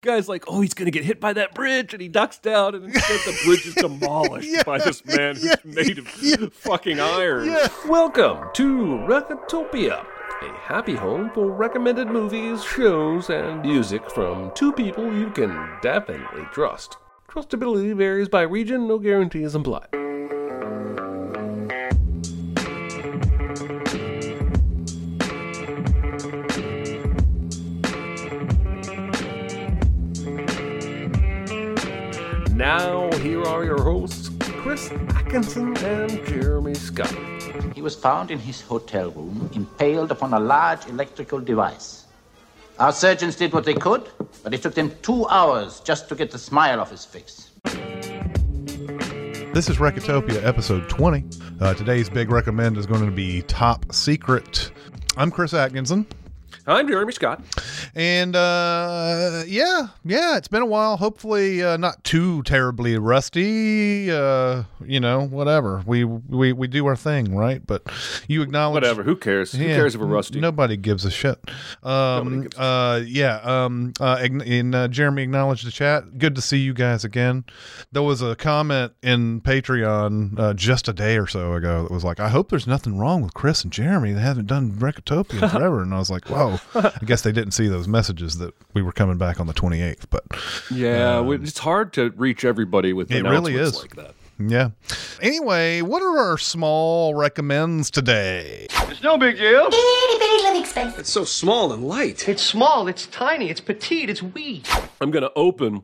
Guy's like, oh, he's gonna get hit by that bridge, and he ducks down, and instead the bridge is demolished Yeah. by this man who's Yeah. made of Yeah. fucking iron. Yeah. Welcome to Recotopia, a happy home for recommended movies, shows, and music from two people you can definitely trust. Trustability varies by region, no guarantees implied. Now, here are your hosts, Chris Atkinson and Jeremy Scott. He was found in his hotel room, impaled upon a large electrical device. Our surgeons did what they could, but it took them two hours just to get the smile off his face. This is Recotopia episode 20. Uh, today's big recommend is going to be Top Secret. I'm Chris Atkinson. I'm Jeremy Scott. And uh, yeah, yeah, it's been a while. Hopefully, uh, not too terribly rusty. Uh, you know, whatever. We we we do our thing, right? But you acknowledge Whatever, who cares? Who cares if we're rusty? Nobody gives a shit. Um, gives a uh, yeah. Um, uh, ign- uh, Jeremy acknowledged the chat. Good to see you guys again. There was a comment in Patreon uh, just a day or so ago that was like, "I hope there's nothing wrong with Chris and Jeremy. They haven't done Recotopia forever." and I was like, "Whoa." I guess they didn't see those messages that we were coming back on the 28th, but Yeah, we- it's hard to reach everybody with It really is. like that. yeah. Anyway, what are our small recommends today? It's no big deal. Itty bitty living space. It's so small and light. It's small, it's tiny, it's petite, it's wee. I'm going to open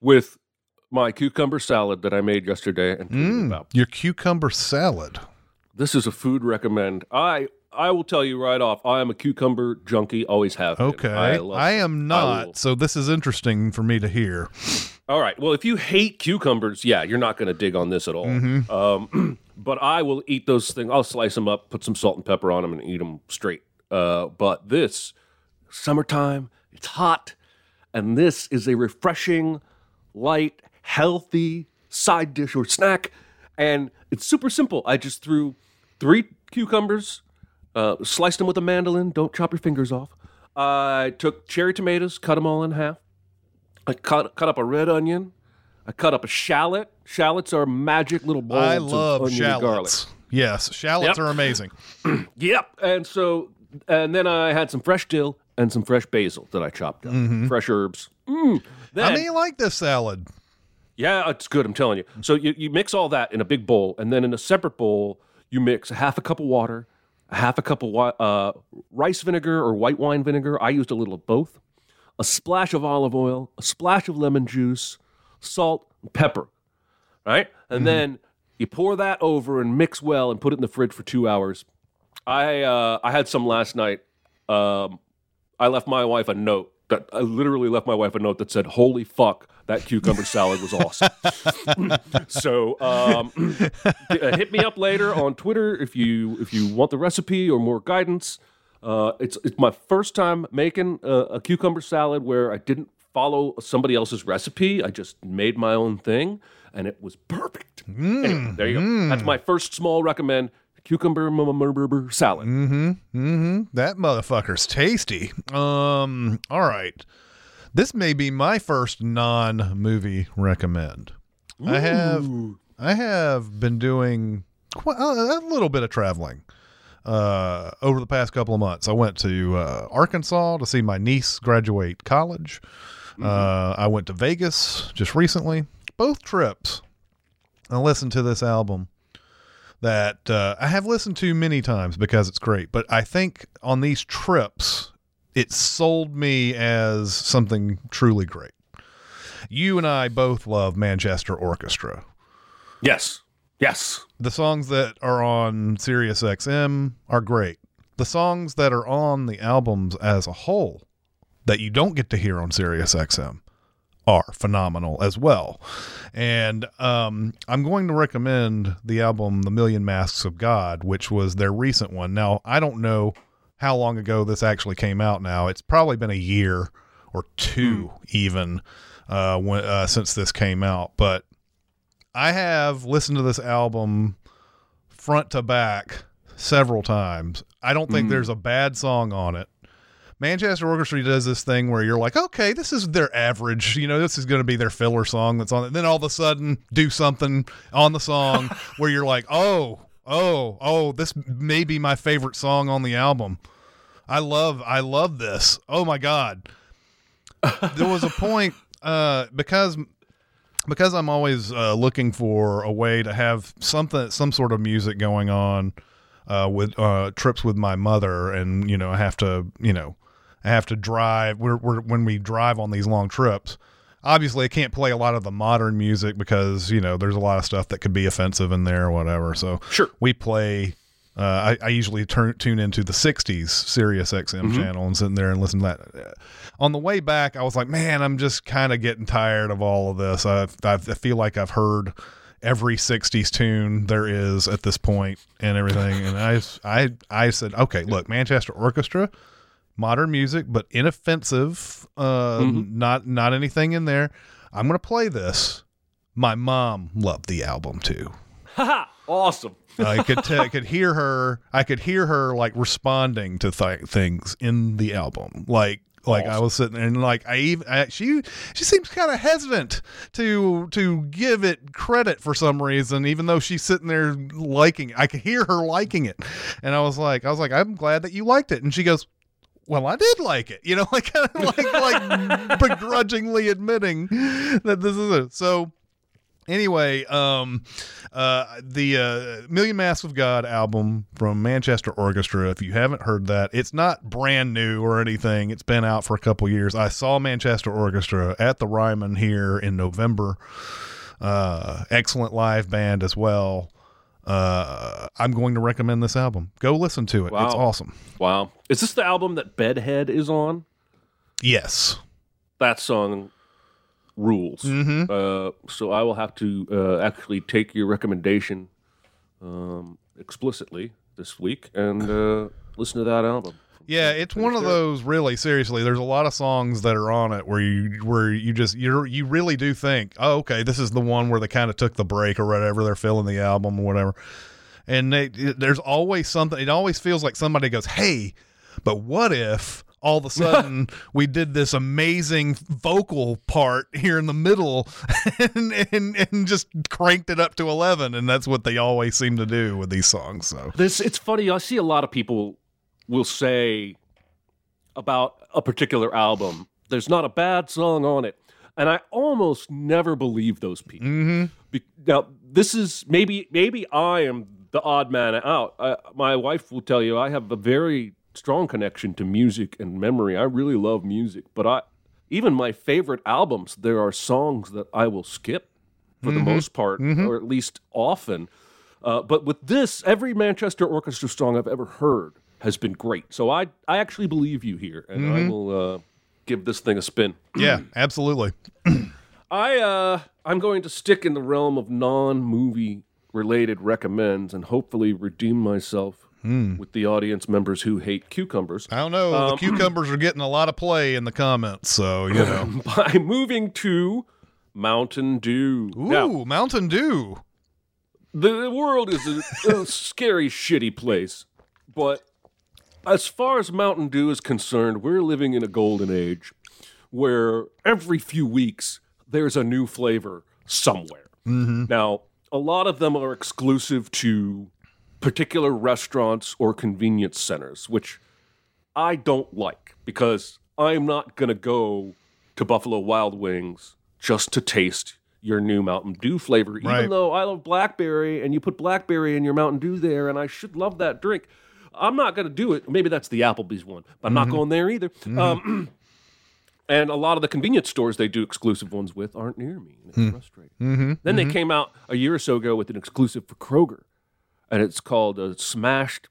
with my cucumber salad that I made yesterday and Mm. about. Your cucumber salad. This is a food recommend. I I will tell you right off. I am a cucumber junkie. Always have. been. Okay. I, I, am not, will- so this is interesting for me to hear. All right. Well, if you hate cucumbers, yeah, you're not going to dig on this at all. Mm-hmm. Um, but I will eat those things. I'll slice them up, put some salt and pepper on them, and eat them straight. Uh, but this summertime, it's hot, and this is a refreshing, light, healthy side dish or snack, and it's super simple. I just threw three cucumbers, uh, sliced them with a mandolin. Don't chop your fingers off. I took cherry tomatoes, cut them all in half. I cut cut up a red onion. I cut up a shallot. Shallots are magic little bulbs I of love onion and garlic. shallots. Yes, shallots Yep. are amazing. Yep. And so, and then I had some fresh dill and some fresh basil that I chopped up. Fresh herbs. Mm. Then, How do you like this salad? yeah, it's good. I'm telling you. So you, you mix all that in a big bowl, and then in a separate bowl, you mix a half a cup of water, half a cup of uh, rice vinegar or white wine vinegar. I used a little of both. A splash of olive oil, a splash of lemon juice, salt, and pepper. Right, and then you pour that over and mix well, and put it in the fridge for two hours. I uh, I had some last night. Um, I left my wife a note that I literally left my wife a note that said, "Holy fuck, that cucumber salad was awesome." so um, uh, hit me up later on Twitter if you if you want the recipe or more guidance. Uh, it's it's my first time making a, a cucumber salad where I didn't follow somebody else's recipe. I just made my own thing, and it was perfect. Anyway, there you go. That's my first small recommend: cucumber m- m- m- salad. That motherfucker's tasty. Um, all right. This may be my first non-movie recommend. I have I have been doing quite, a little bit of traveling uh, over the past couple of months. I went to uh, Arkansas to see my niece graduate college. Uh, I went to Vegas just recently. Both trips, I listened to this album that uh, I have listened to many times because it's great. But I think on these trips, it sold me as something truly great. You and I both love Manchester Orchestra. Yes, yes. The songs that are on Sirius XM are great. The songs that are on the albums as a whole that you don't get to hear on Sirius XM are phenomenal as well. And um, I'm going to recommend the album The Million Masks of God, which was their recent one. Now, I don't know how long ago this actually came out now. It's probably been a year or two even uh, when, uh, since this came out. But I have listened to this album front to back several times. I don't think there's a bad song on it, Manchester Orchestra does this thing where you're like, okay, this is their average. You know, this is going to be their filler song that's on it. Then all of a sudden, do something on the song where you're like, oh, oh, oh, this may be my favorite song on the album. I love, I love this. Oh my god. There was a point uh, because because I'm always uh, looking for a way to have something, some sort of music going on uh, with uh, trips with my mother, and you know, I have to, you know, I have to drive. We're, we're when we drive on these long trips. Obviously, I can't play a lot of the modern music because you know there's a lot of stuff that could be offensive in there or whatever. So Sure. we play. Uh, I, I usually turn tune into the '60s Sirius XM channel and sitting there and listen to that. On the way back, I was like, "Man, I'm just kind of getting tired of all of this. I, I, I feel like I've heard every '60s tune there is at this point and everything." And I, I, I said, "Okay, look, Manchester Orchestra, modern music, but inoffensive. Uh, Not, not anything in there. I'm gonna play this." My mom loved the album too. Haha, awesome. I could t- I could hear her. I could hear her like responding to th- things in the album. Like like I was sitting there and like I even I, she she seems kind of hesitant to to give it credit for some reason, even though she's sitting there liking. it. I could hear her liking it, and I was like I was like I'm glad that you liked it, and she goes. Well, I did like it, you know, like kind of like like begrudgingly admitting that this is it. So, anyway um uh the uh million masks of god album from manchester orchestra if you haven't heard that it's not brand new or anything. It's been out for a couple years. I saw manchester orchestra at the ryman here in november. Uh excellent live band as well uh i'm going to recommend this album go listen to it it's awesome Wow. Is this the album that Bedhead is on? yes That song rules. Mm-hmm. Uh, so I will have to uh, actually take your recommendation um, explicitly this week and uh, listen to that album. Yeah, it's one of those really seriously. There's a lot of songs that are on it where you where you just you you really do think, oh, okay, this is the one where they kind of took the break or whatever. They're filling the album or whatever. And they, it- there's always something. It always feels like somebody goes, hey, but what if all of a sudden we did this amazing vocal part here in the middle and, and and just cranked it up to 11 and that's what they always seem to do with these songs so This it's funny. I see a lot of people will say about a particular album, "There's not a bad song on it," and I almost never believe those people. mm-hmm. Be- now, this is maybe maybe I am the odd man out. Uh, my wife will tell you I have a very strong connection to music and memory. I really love music, but I even my favorite albums, there are songs that I will skip for the most part, or at least often. Uh, but with this, every Manchester Orchestra song I've ever heard has been great. So I I actually believe you here, and I will uh, give this thing a spin. yeah absolutely I uh I'm going to stick in the realm of non-movie related recommends and hopefully redeem myself with the audience members who hate cucumbers I don't know. the cucumbers are getting a lot of play in the comments, so you know. by moving to Mountain Dew. Ooh, Now, Mountain Dew. the world is a, a scary, shitty place, but as far as Mountain Dew is concerned, we're living in a golden age where every few weeks there's a new flavor somewhere. Mm-hmm. Now, a lot of them are exclusive to particular restaurants or convenience centers, which I don't like because I'm not going to go to Buffalo Wild Wings just to taste your new Mountain Dew flavor, even though I love blackberry and you put blackberry in your Mountain Dew there, and I should love that drink. I'm not going to do it. Maybe that's the Applebee's one, but I'm not mm-hmm. going there either. Mm-hmm. Um, and a lot of the convenience stores they do exclusive ones with aren't near me. And it's hmm. frustrating. Mm-hmm. Then they came out a year or so ago with an exclusive for Kroger, and it's called a smashed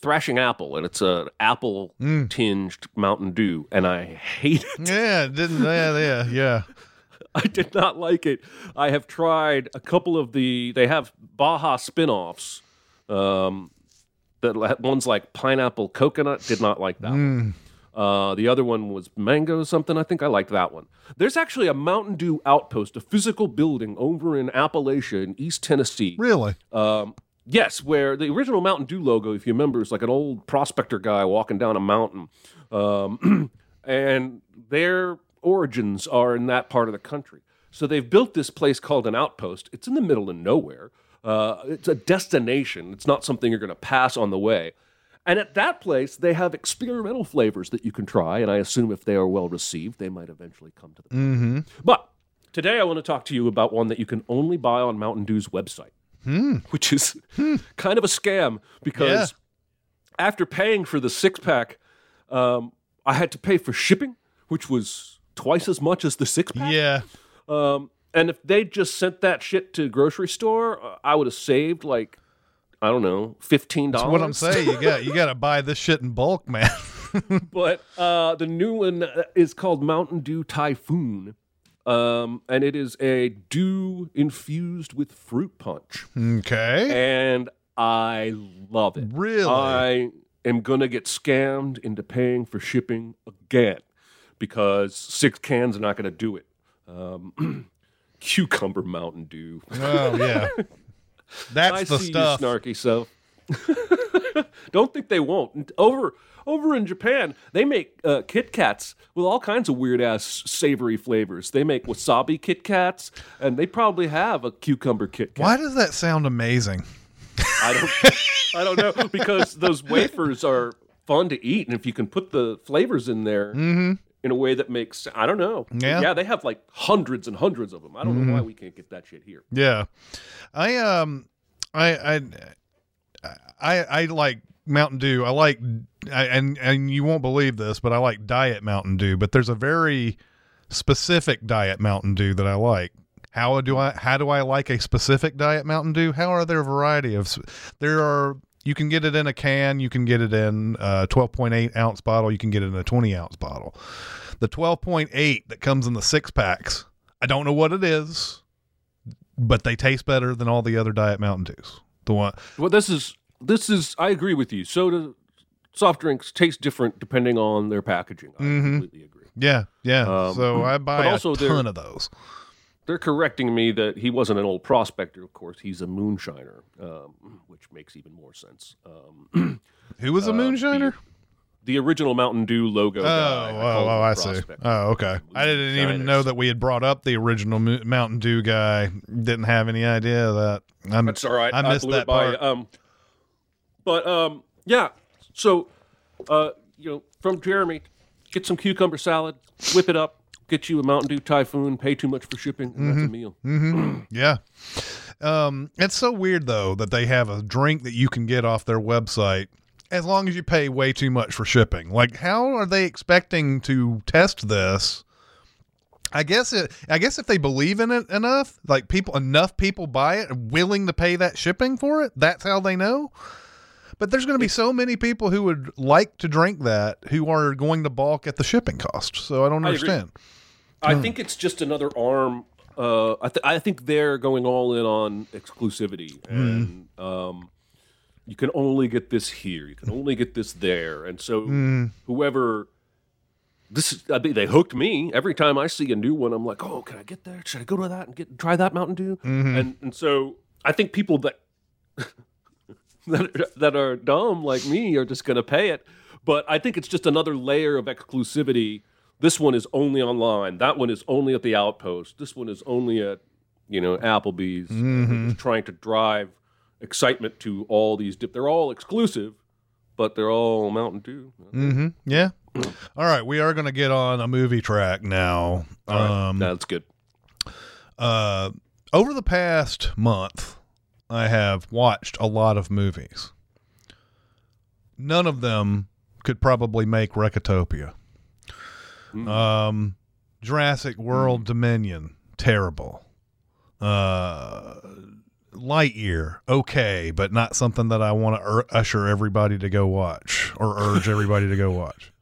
thrashing apple, and it's an apple mm. tinged Mountain Dew, and I hate it. Yeah, didn't yeah, yeah, yeah. I did not like it. I have tried a couple of the. They have Baja spin-offs. Um, that one's like pineapple coconut. Did not like that. one. Uh, the other one was mango something. I think I liked that one. There's actually a Mountain Dew outpost, a physical building over in Appalachia in East Tennessee Really? um, Yes, where the original Mountain Dew logo, if you remember, is like an old prospector guy walking down a mountain, um, and their origins are in that part of the country. So they've built this place called an outpost. It's in the middle of nowhere. Uh, it's a destination. It's not something you're going to pass on the way. And at that place, they have experimental flavors that you can try. And I assume if they are well received, they might eventually come to the. Mm-hmm. But today, I want to talk to you about one that you can only buy on Mountain Dew's website, which is kind of a scam because after paying for the six pack, um, I had to pay for shipping, which was twice as much as the six pack. Yeah. Um, and if they just sent that shit to grocery store, I would have saved like I don't know, fifteen dollars. That's what I'm saying. You got you got to buy this shit in bulk, man. But uh, the new one uh, is called Mountain Dew Typhoon, um, and it is a dew infused with fruit punch, okay. and I love it. Really? I am gonna get scammed into paying for shipping again because six cans are not gonna do it. Um, cucumber Mountain Dew. Oh yeah. That's I the see stuff. you, snarky self. Don't think they won't. Over over in Japan, they make uh, Kit Kats with all kinds of weird ass savory flavors. They make wasabi Kit Kats, and they probably have a cucumber Kit Kat. Why does that sound amazing? I don't, I don't know because those wafers are fun to eat, and if you can put the flavors in there in a way that makes, I don't know. Yeah. yeah, they have like hundreds and hundreds of them. I don't know why we can't get that shit here. Yeah, I um, I I I, I like Mountain Dew. I like, I, and and you won't believe this, but I like Diet Mountain Dew. But there's a very specific Diet Mountain Dew that I like. How do I how do I like a specific Diet Mountain Dew? How are there a variety of? There are. You can get it in a can. You can get it in a 12.8 ounce bottle. You can get it in a 20 ounce bottle. The 12.8 that comes in the six packs. I don't know what it is but they taste better than all the other Diet Mountain Dews. The one, Well, this is this is. I agree with you. Soda, soft drinks taste different depending on their packaging. I completely agree. yeah, yeah. Um, so I buy but also a ton of those. They're correcting me that he wasn't an old prospector. Of course, he's a moonshiner, um, which makes even more sense. Um, Who was a moonshiner? the original Mountain Dew logo. Oh, guy, oh, him oh, I see. Oh, okay. I didn't even know that we had brought up the original Mo- Mountain Dew guy. Didn't have any idea of that. I'm, That's all right. I missed blew that by. part. Um, but um, yeah. So, uh, you know, from Jeremy, get some cucumber salad, whip it up, get you a Mountain Dew Typhoon. Pay too much for shipping, and that's a meal. Yeah. Um, it's so weird though that they have a drink that you can get off their website as long as you pay way too much for shipping. Like, how are they expecting to test this? I guess it. I guess if they believe in it enough, like people enough people buy it, willing to pay that shipping for it. That's how they know. But there's going to be so many people who would like to drink that who are going to balk at the shipping cost. So I don't I I think it's just another arm. Uh, I, th- I think they're going all in on exclusivity, and um, you can only get this here. You can only get this there, and so whoever this is, I mean, they hooked me every time I see a new one. I'm like, oh, can I get there? Should I go to that and get try that Mountain Dew? And and so I think people that that that are dumb like me are just going to pay it. But I think it's just another layer of exclusivity. This one is only online. That one is only at the Outpost. This one is only at you know Applebee's. Just trying to drive excitement to all these. Dip. They're all exclusive, but they're all Mountain Dew. Mm-hmm. Yeah. All right, we are going to get on a movie track now. Right, Um, that's good. uh, over the past month, I have watched a lot of movies. None of them could probably make Recotopia. Um, Jurassic World Dominion, terrible. Uh, Lightyear, okay, but not something that I want to ur- usher everybody to go watch or urge everybody to go watch.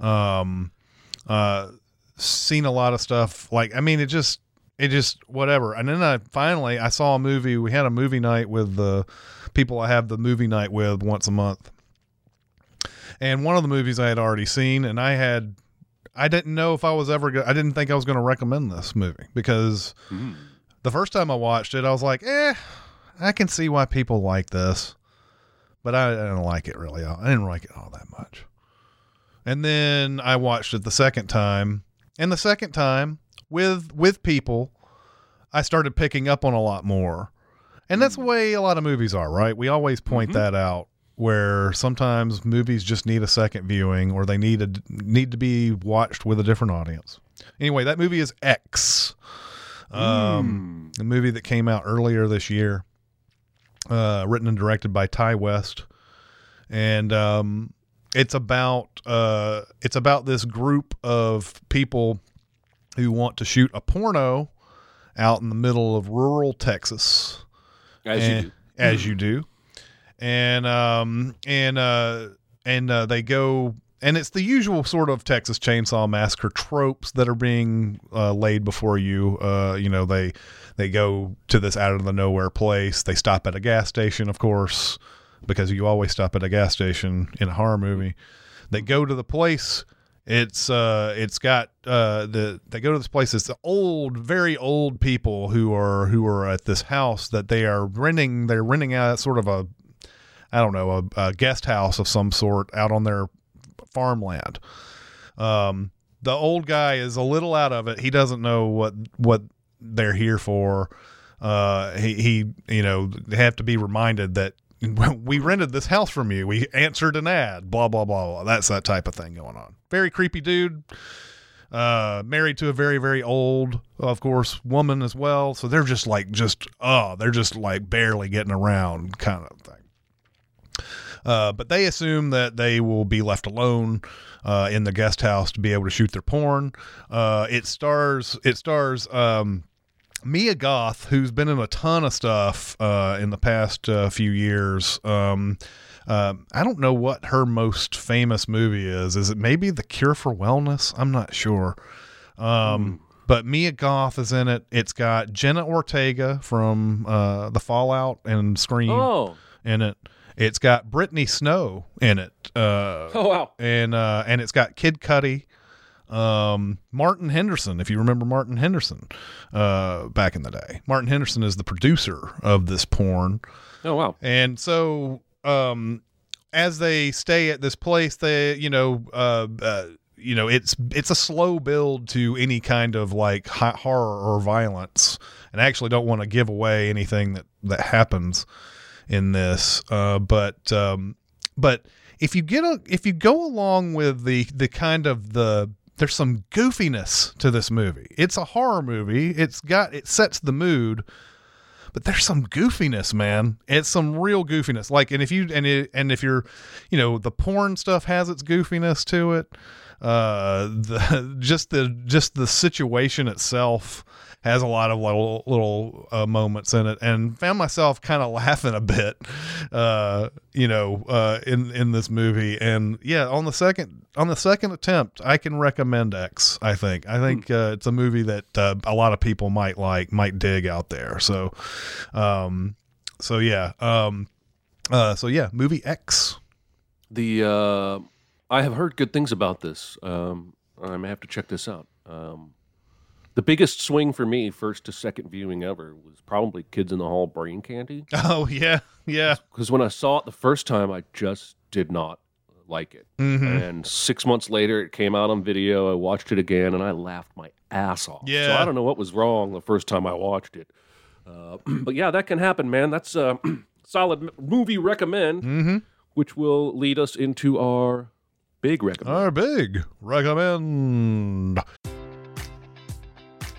Um, uh, seen a lot of stuff like I mean, it just it just whatever. And then I finally I saw a movie. We had a movie night with the people I have the movie night with once a month. And one of the movies I had already seen, and I had I didn't know if I was ever go- I didn't think I was going to recommend this movie because hmm. the first time I watched it, I was like, eh, I can see why people like this, but I, I don't like it really. I didn't like it all that much. And then I watched it the second time, and the second time with with people, I started picking up on a lot more. And that's hmm. the way a lot of movies are, right? We always point mm-hmm. that out where sometimes movies just need a second viewing or they need a need to be watched with a different audience. Anyway, that movie is X. Um, a movie that came out earlier this year, uh, written and directed by Ti West, and um, it's about uh, it's about this group of people who want to shoot a porno out in the middle of rural Texas As and, you do. as you do, and um and uh and uh, they go and it's the usual sort of Texas Chainsaw Massacre tropes that are being uh, laid before you. Uh, you know, they they go to this out of the nowhere place. They stop at a gas station, of course, because you always stop at a gas station in a horror movie. They go to the place. It's uh, it's got uh, the they go to this place. It's the old, very old people who are who are at this house that they are renting. They're renting out sort of a, I don't know, a, a guest house of some sort out on their farmland. Um, the old guy is a little out of it. He doesn't know what what they're here for. Uh, he he, you know, they have to be reminded that we rented this house from you. We answered an ad. Blah blah blah. blah. That's that type of thing going on. Very creepy dude. Uh, married to a very very old, of course, woman as well. So they're just like just oh, they're just like barely getting around kind of. Uh, but they assume that they will be left alone uh, in the guest house to be able to shoot their porn. Uh, it stars it stars um, Mia Goth, who's been in a ton of stuff uh, in the past uh, few years. Um, uh, I don't know what her most famous movie is. Is it maybe The Cure for Wellness? I'm not sure. Um, But Mia Goth is in it. It's got Jenna Ortega from uh, The Fallout and Scream Oh. in it. It's got Brittany Snow in it. Uh, Oh wow. and uh, and it's got Kid Cudi, um, Martin Henderson. If you remember Martin Henderson, uh, back in the day, Martin Henderson is the producer of this porn, Oh wow. and so um, as they stay at this place, they you know. Uh, uh, you know, it's it's a slow build to any kind of like horror or violence, and I actually don't want to give away anything that that happens in this. Uh, but um, but if you get a, if you go along with the the kind of the there's some goofiness to this movie. It's a horror movie. It's got it sets the mood, but there's some goofiness, man. It's some real goofiness. Like, and if you and it, and if you're, you know, the porn stuff has its goofiness to it. Uh, the just the just the situation itself has a lot of little little uh, moments in it, and found myself kind of laughing a bit, uh, you know, uh, in in this movie. And yeah, on the second on the second attempt, I can recommend X. I think I think uh, it's a movie that uh, a lot of people might like, might dig out there. So, um, so yeah, um, uh, so yeah, movie X. The uh, I have heard good things about this. Um, I may have to check this out. Um, the biggest swing for me, first to second viewing ever, was probably Kids in the Hall Brain Candy. Oh yeah, yeah. Because when I saw it the first time, I just did not like it. Mm-hmm. And six months later, it came out on video. I watched it again, and I laughed my ass off. Yeah. So I don't know what was wrong the first time I watched it. Uh, but yeah, that can happen, man. That's a solid movie recommend, Mm-hmm. which will lead us into our big recommend. Our big recommend.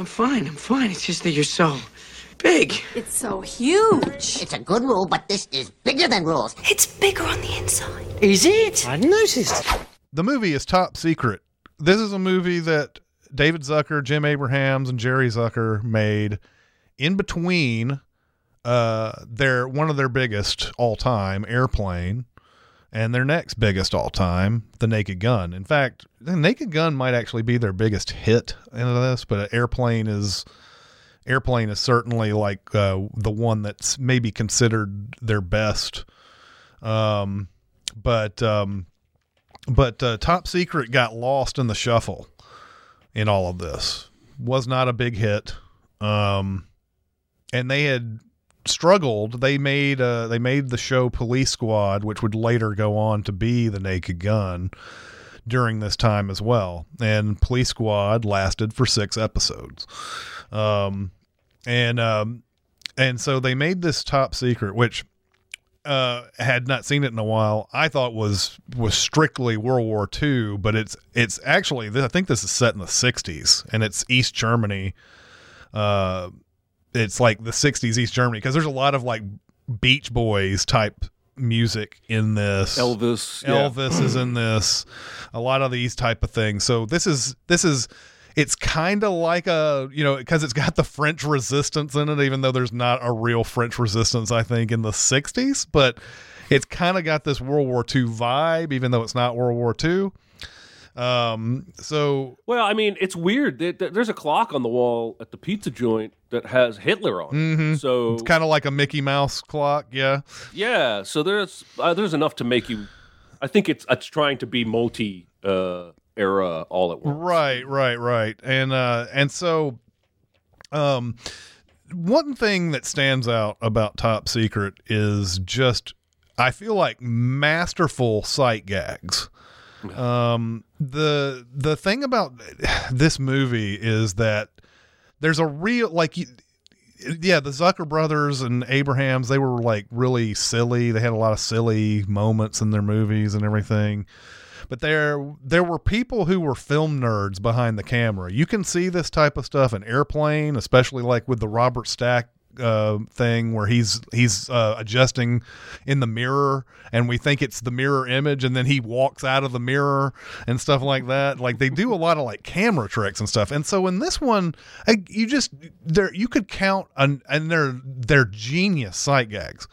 I'm fine, I'm fine. It's just that you're so big. It's so huge. It's a good rule, but this is bigger than rules. It's bigger on the inside. Is it? I noticed. The movie is top secret. This is a movie that David Zucker, Jim Abrahams, and Jerry Zucker made in between uh their one of their biggest all time airplane and their next biggest all time, The Naked Gun. In fact, The Naked Gun might actually be their biggest hit in this, but Airplane is Airplane is certainly like uh, the one that's maybe considered their best. Um, but um, but uh, Top Secret got lost in the shuffle in all of this. Was not a big hit. Um, and they had struggled. They made uh, they made the show Police Squad, which would later go on to be The Naked Gun during this time as well. And Police Squad lasted for six episodes. Um, and um, and so they made this top secret, which uh, had not seen it in a while. I thought was was strictly World War II, but it's it's actually I think this is set in the '60s, and it's East Germany. Uh, it's like the 60s East Germany because there's a lot of like Beach Boys type music in this. Elvis. yeah. Elvis is in this. A lot of these type of things. So this is this is it's kind of like a you know because it's got the French resistance in it, even though there's not a real French resistance. I think in the 60s, but it's kind of got this World War II vibe, even though it's not World War II. Um. So Well, I mean, it's weird. There- there- There's a clock on the wall at the pizza joint that has Hitler on it. So it's kind of like a Mickey Mouse clock. Yeah. yeah, so there's uh, there's enough to make you. I think it's it's trying to be multi uh, era all at once. Right, right, right. And uh and so um one thing that stands out about Top Secret is just I feel like masterful sight gags. Um the the thing about this movie is that there's a real like yeah, the Zucker brothers and Abrahams, they were like really silly. They had a lot of silly moments in their movies and everything. But there there were people who were film nerds behind the camera. You can see this type of stuff in Airplane, especially like with the Robert Stack uh, thing where he's he's uh, adjusting in the mirror and we think it's the mirror image and then he walks out of the mirror and stuff like that. Like they do a lot of like camera tricks and stuff. And so in this one I, you just there you could count on and they're they're genius sight gags.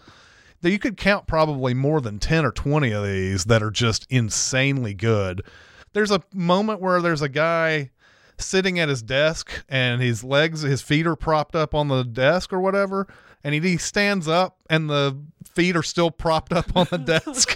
That you could count probably more than 10 or 20 of these that are just insanely good. There's a moment where there's a guy sitting at his desk and his legs, his feet are propped up on the desk or whatever. And he, he stands up and the feet are still propped up on the desk.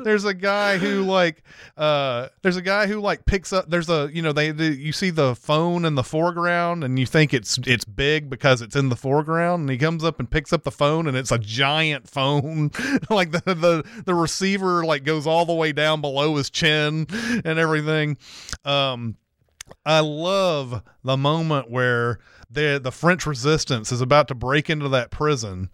there's a guy who like, uh, there's a guy who like picks up, there's a, you know, they, they, you see the phone in the foreground and you think it's, it's big because it's in the foreground. And he comes up and picks up the phone and it's a giant phone. like the, the, the receiver like goes all the way down below his chin and everything. Um, I love the moment where the the French resistance is about to break into that prison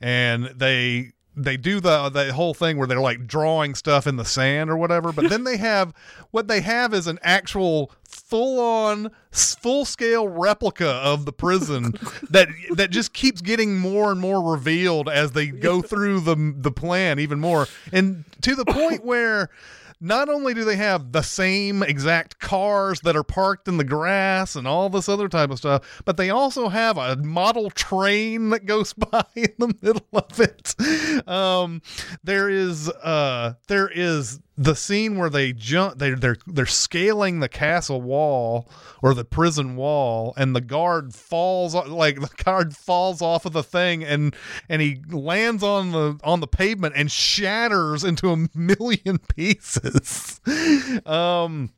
and they they do the the whole thing where they're like drawing stuff in the sand or whatever but then they have what they have is an actual full on full scale replica of the prison that that just keeps getting more and more revealed as they go through the the plan even more. And to the point where not only do they have the same exact cars that are parked in the grass and all this other type of stuff, but they also have a model train that goes by in the middle of it. Um, there is uh, there is the scene where they jump they they're they're scaling the castle wall or the prison wall and the guard falls like the guard falls off of the thing and and he lands on the on the pavement and shatters into a million pieces. Um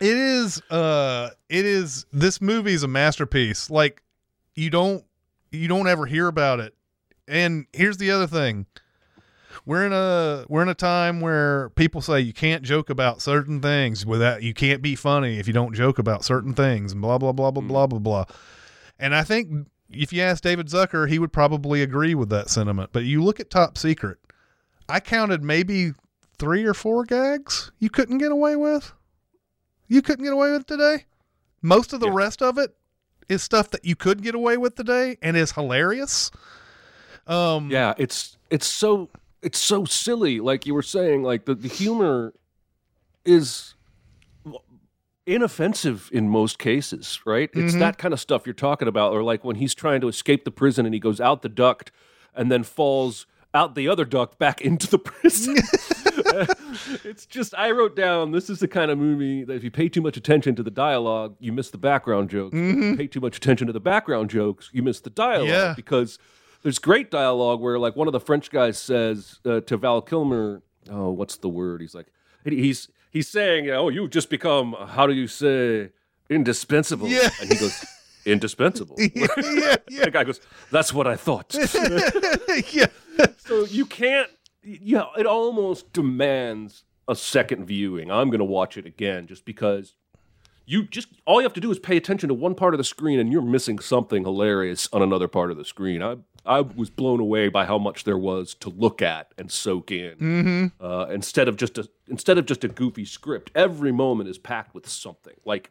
it is uh it is this movie is a masterpiece. Like you don't you don't ever hear about it. And here's the other thing. We're in a we're in a time where people say you can't joke about certain things without you can't be funny if you don't joke about certain things and blah blah blah blah blah blah blah. And I think if you ask David Zucker, he would probably agree with that sentiment. But you look at Top Secret, I counted maybe three or four gags you couldn't get away with. You couldn't get away with today. Most of the rest of it is stuff that you could get away with today and is hilarious. Um, Yeah, it's it's so it's so silly. Like you were saying, like the, the humor is inoffensive in most cases, right? It's Mm-hmm. that kind of stuff you're talking about, or like when he's trying to escape the prison and he goes out the duct and then falls out the other duct back into the prison. it's just I wrote down this is the kind of movie that if you pay too much attention to the dialogue, you miss the background jokes. You pay too much attention to the background jokes, you miss the dialogue Yeah. because there's great dialogue where like one of the French guys says uh, to Val Kilmer, "Oh, what's the word?" He's like, he's he's saying, "Oh, you've just become how do you say indispensable?" Yeah. and he goes, "Indispensable." yeah, yeah, yeah. The guy goes, "That's what I thought." yeah. so you can't. Yeah, it almost demands a second viewing. I'm going to watch it again just because you just all you have to do is pay attention to one part of the screen and you're missing something hilarious on another part of the screen. I I was blown away by how much there was to look at and soak in. Mm-hmm. Uh, instead of just a instead of just a goofy script, every moment is packed with something. Like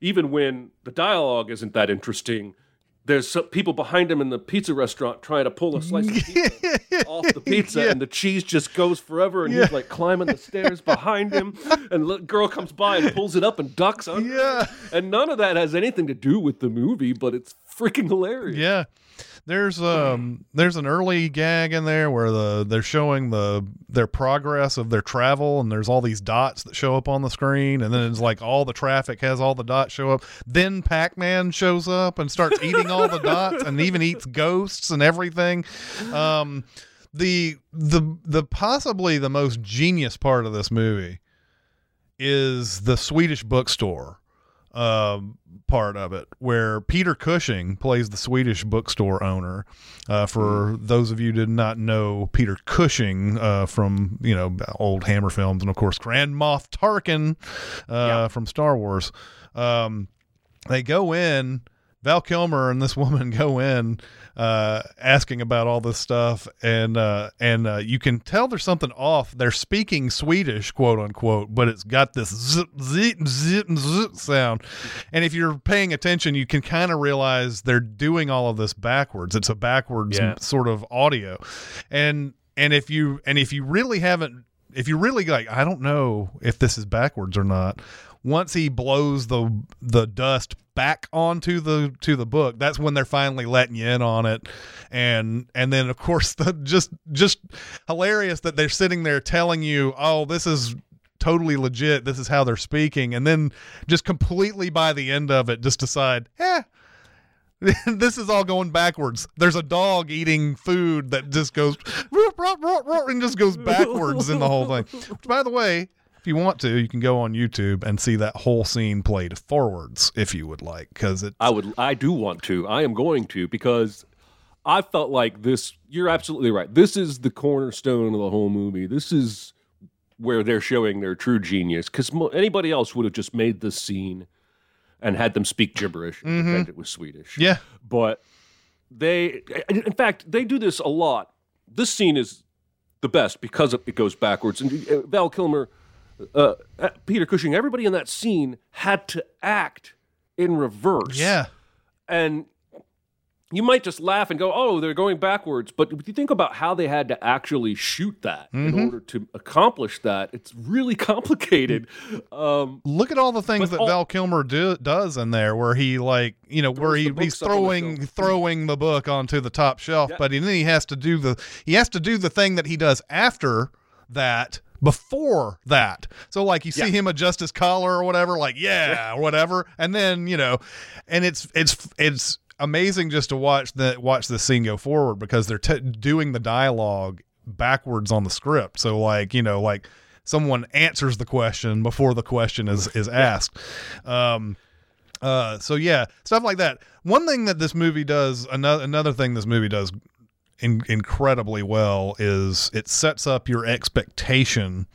even when the dialogue isn't that interesting, there's some people behind him in the pizza restaurant trying to pull a slice of pizza off the pizza, and the cheese just goes forever, and he's like climbing the stairs behind him, and the girl comes by and pulls it up and ducks under. Yeah. and none of that has anything to do with the movie, but it's freaking hilarious. Yeah. There's um there's an early gag in there where the they're showing the their progress of their travel and there's all these dots that show up on the screen and then it's like all the traffic has all the dots show up. Then Pac-Man shows up and starts eating all the dots and even eats ghosts and everything. Um the the the possibly the most genius part of this movie is the Swedish bookstore um, part of it, where Peter Cushing plays the Swedish bookstore owner. Uh, for those of you who did not know Peter Cushing uh, from you know old Hammer films, and of course Grand Moff Tarkin uh, from Star Wars, um, they go in. Val Kilmer and this woman go in uh, asking about all this stuff, and uh, and uh, you can tell there's something off. They're speaking Swedish, quote unquote, but it's got this zip zip zip zip sound. And if you're paying attention, you can kind of realize they're doing all of this backwards. It's a backwards Yeah. sort of audio, and and if you and if you really haven't, if you really like, I don't know if this is backwards or not. Once he blows the the dust back onto the to the book, that's when they're finally letting you in on it, and and then of course the just just hilarious that they're sitting there telling you, oh, this is totally legit. This is how they're speaking, and then just completely by the end of it, just decide, eh. this is all going backwards. There's a dog eating food that just goes and just goes backwards in the whole thing. Which, by the way, if you want to, you can go on YouTube and see that whole scene played forwards if you would like, because it. I would. I do want to. I am going to because I felt like this. You're absolutely right. This is the cornerstone of the whole movie. This is where they're showing their true genius. Because mo- anybody else would have just made this scene and had them speak gibberish and pretend it was Swedish. Yeah. but they, in in fact, they do this a lot. This scene is the best because it goes backwards. And uh, Val Kilmer, uh, uh, Peter Cushing, everybody in that scene had to act in reverse. Yeah. And you might just laugh and go, oh, they're going backwards. But if you think about how they had to actually shoot that Mm-hmm. in order to accomplish that, it's really complicated. Um, Look at all the things that all- Val Kilmer do, does in there, where he like you know where he, he's on the throwing throwing the book onto the top shelf, Yeah. but then he has to do the he has to do the thing that he does after that before that. So like you see Yeah. him adjust his collar or whatever, like yeah or whatever, and then you know, and it's it's it's amazing just to watch the watch the scene go forward because they're t- doing the dialogue backwards on the script. So like you know like someone answers the question before the question is is asked. Um, uh, so yeah, stuff like that. One thing that this movie does, another another thing this movie does in, incredibly well is it sets up your expectation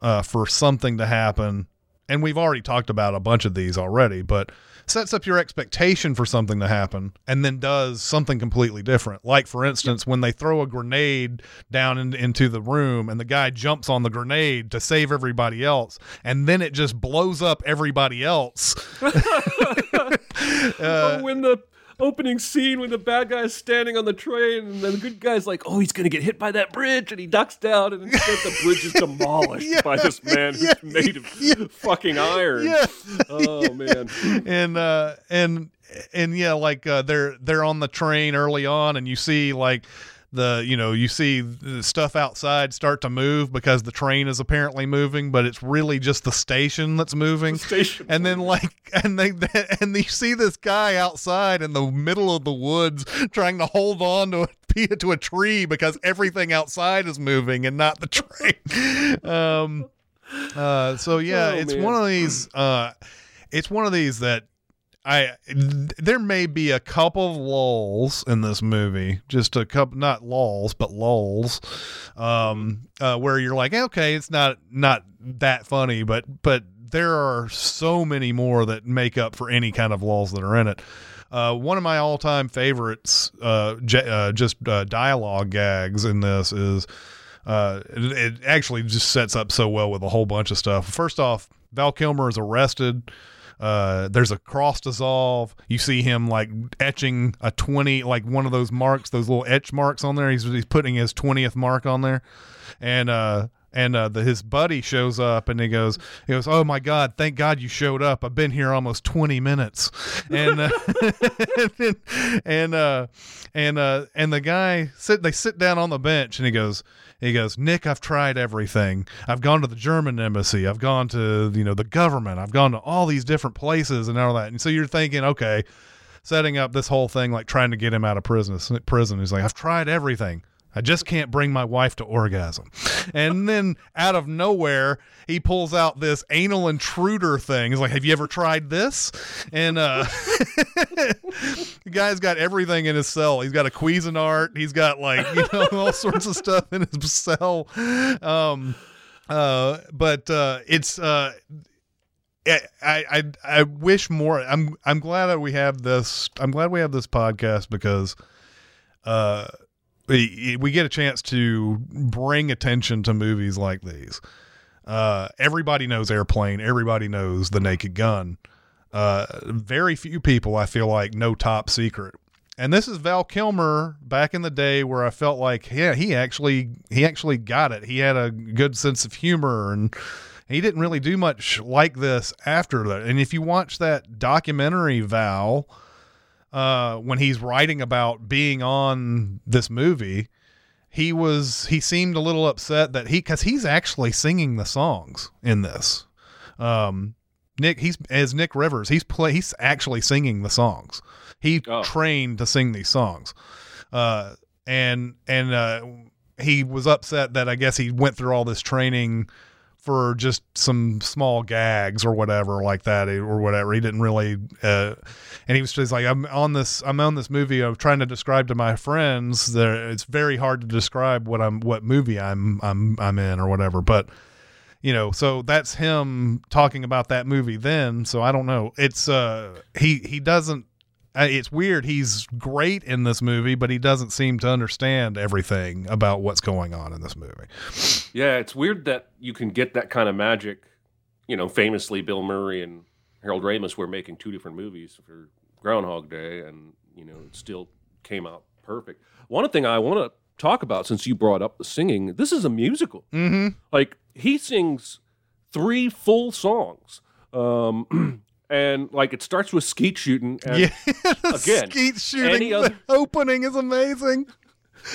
uh, for something to happen. And we've already talked about a bunch of these already, but sets up your expectation for something to happen and then does something completely different. Like, for instance, when they throw a grenade down in, into the room and the guy jumps on the grenade to save everybody else, and then it just blows up everybody else. oh, when the opening scene when the bad guy's standing on the train and the good guy's like, oh, he's going to get hit by that bridge. And he ducks down and instead the bridge is demolished Yeah, by this man who's yeah, made of yeah. fucking iron. Yeah. Oh, man. and uh and and yeah like uh they're they're on the train early on and you see like the you know you see the stuff outside start to move because the train is apparently moving but it's really just the station that's moving station. and then like and they and you see this guy outside in the middle of the woods trying to hold on to a to a tree because everything outside is moving and not the train um uh so yeah Oh, it's man. one of these uh it's one of these that I there may be a couple of lulls in this movie, just a couple not lulls but lulls, um, uh, where you're like, okay, it's not not that funny, but but there are so many more that make up for any kind of lulls that are in it. Uh, one of my all-time favorites, uh, j- uh, just uh, dialogue gags in this is uh, it, it actually just sets up so well with a whole bunch of stuff. First off, Val Kilmer is arrested. Uh, there's a cross dissolve. You see him like etching a 20, like one of those marks, those little etch marks on there. He's, he's putting his 20th mark on there. And, uh, and uh, the, his buddy shows up and he goes, he goes, oh my god, thank God you showed up. I've been here almost twenty minutes, and uh, and and uh, and uh, and the guy sit. They sit down on the bench and he goes, he goes, Nick, I've tried everything. I've gone to the German embassy. I've gone to you know the government. I've gone to all these different places and all that. And so you're thinking, okay, setting up this whole thing like trying to get him out of prison. Prison. He's like, I've tried everything. I just can't bring my wife to orgasm. And then out of nowhere, he pulls out this anal intruder thing. He's like, Have you ever tried this? And uh the guy's got everything in his cell. He's got a Cuisinart. He's got like, you know, all sorts of stuff in his cell. Um uh but uh it's uh I, I I wish more. I'm I'm glad that we have this. I'm glad we have this podcast because uh we we get a chance to bring attention to movies like these. Uh, everybody knows Airplane. Everybody knows The Naked Gun. Uh, very few people I feel like know Top Secret. And this is Val Kilmer back in the day where I felt like yeah he actually he actually got it. He had a good sense of humor and he didn't really do much like this after that. And if you watch that documentary Val uh, when he's writing about being on this movie, he was he seemed a little upset that he because he's actually singing the songs in this. Um, Nick, he's as Nick Rivers, he's play he's actually singing the songs. He Oh. trained to sing these songs, uh, and and uh, he was upset that I guess he went through all this training for just some small gags or whatever like that or whatever. He didn't really, uh, and he was just like, I'm on this, I'm on this movie. I'm trying to describe to my friends that it's very hard to describe what I'm, what movie I'm, I'm, I'm in or whatever. But you know, so that's him talking about that movie then. So I don't know. It's, uh, he, he doesn't, it's weird. He's great in this movie, but he doesn't seem to understand everything about what's going on in this movie. Yeah, it's weird that you can get that kind of magic. You know, famously, Bill Murray and Harold Ramis were making two different movies for Groundhog Day, and you know, it still came out perfect. One thing I want to talk about, since you brought up the singing, this is a musical. Mm-hmm. Like he sings three full songs, um, and like it starts with skeet shooting. And Yeah, again, skeet shooting. other- the opening is amazing.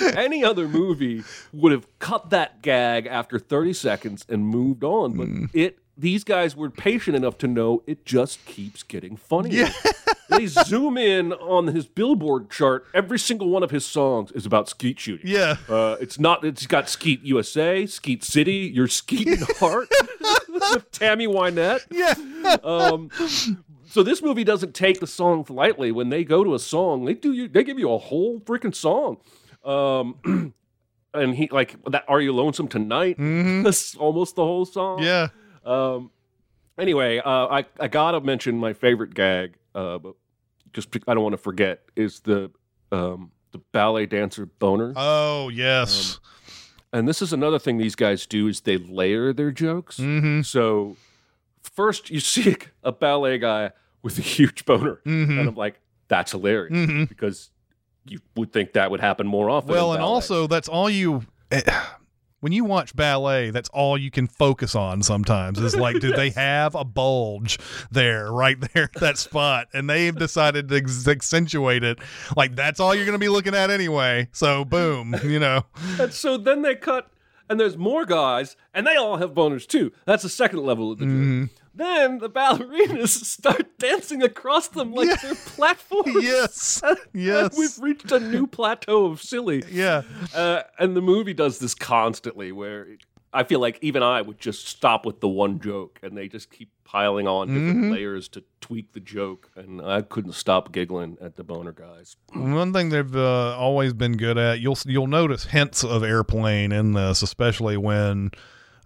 any other movie would have cut that gag after 30 seconds and moved on but Mm. it these guys were patient enough to know it just keeps getting funnier they zoom in on his billboard chart every single one of his songs is about skeet shooting Yeah. uh, it's not it's got skeet usa skeet city your skeet heart with tammy wynette Yeah. um, so this movie doesn't take the songs lightly. When they go to a song, they do you. They give you a whole freaking song. Um, and he like that. Are you lonesome tonight? That's almost the whole song. Yeah. Um. Anyway, uh, I I gotta mention my favorite gag. Uh, but just I don't want to forget is the um the ballet dancer boner. Oh yes. and this is another thing these guys do is they layer their jokes. mm-hmm. So first you see a ballet guy with a huge boner, Mhm. and I'm like, that's hilarious Mhm. because you would think that would happen more often. Well, and also that's all you. When you watch ballet, that's all you can focus on sometimes is like, do they have a bulge there, right there, that spot? And they've decided to ex- accentuate it. Like, that's all you're going to be looking at anyway. So, boom, you know. And so then they cut, and there's more guys, and they all have boners too. That's the second level of the. Mm-hmm. Then the ballerinas start dancing across them like Yeah. they're platforms. Yes. Yes. We've reached a new plateau of silly. Yeah. Uh, and the movie does this constantly where it- I feel like even I would just stop with the one joke and they just keep piling on different Mm-hmm. layers to tweak the joke. And I couldn't stop giggling at the boner guys. One thing they've uh, always been good at, you'll you'll notice hints of airplane in this, especially when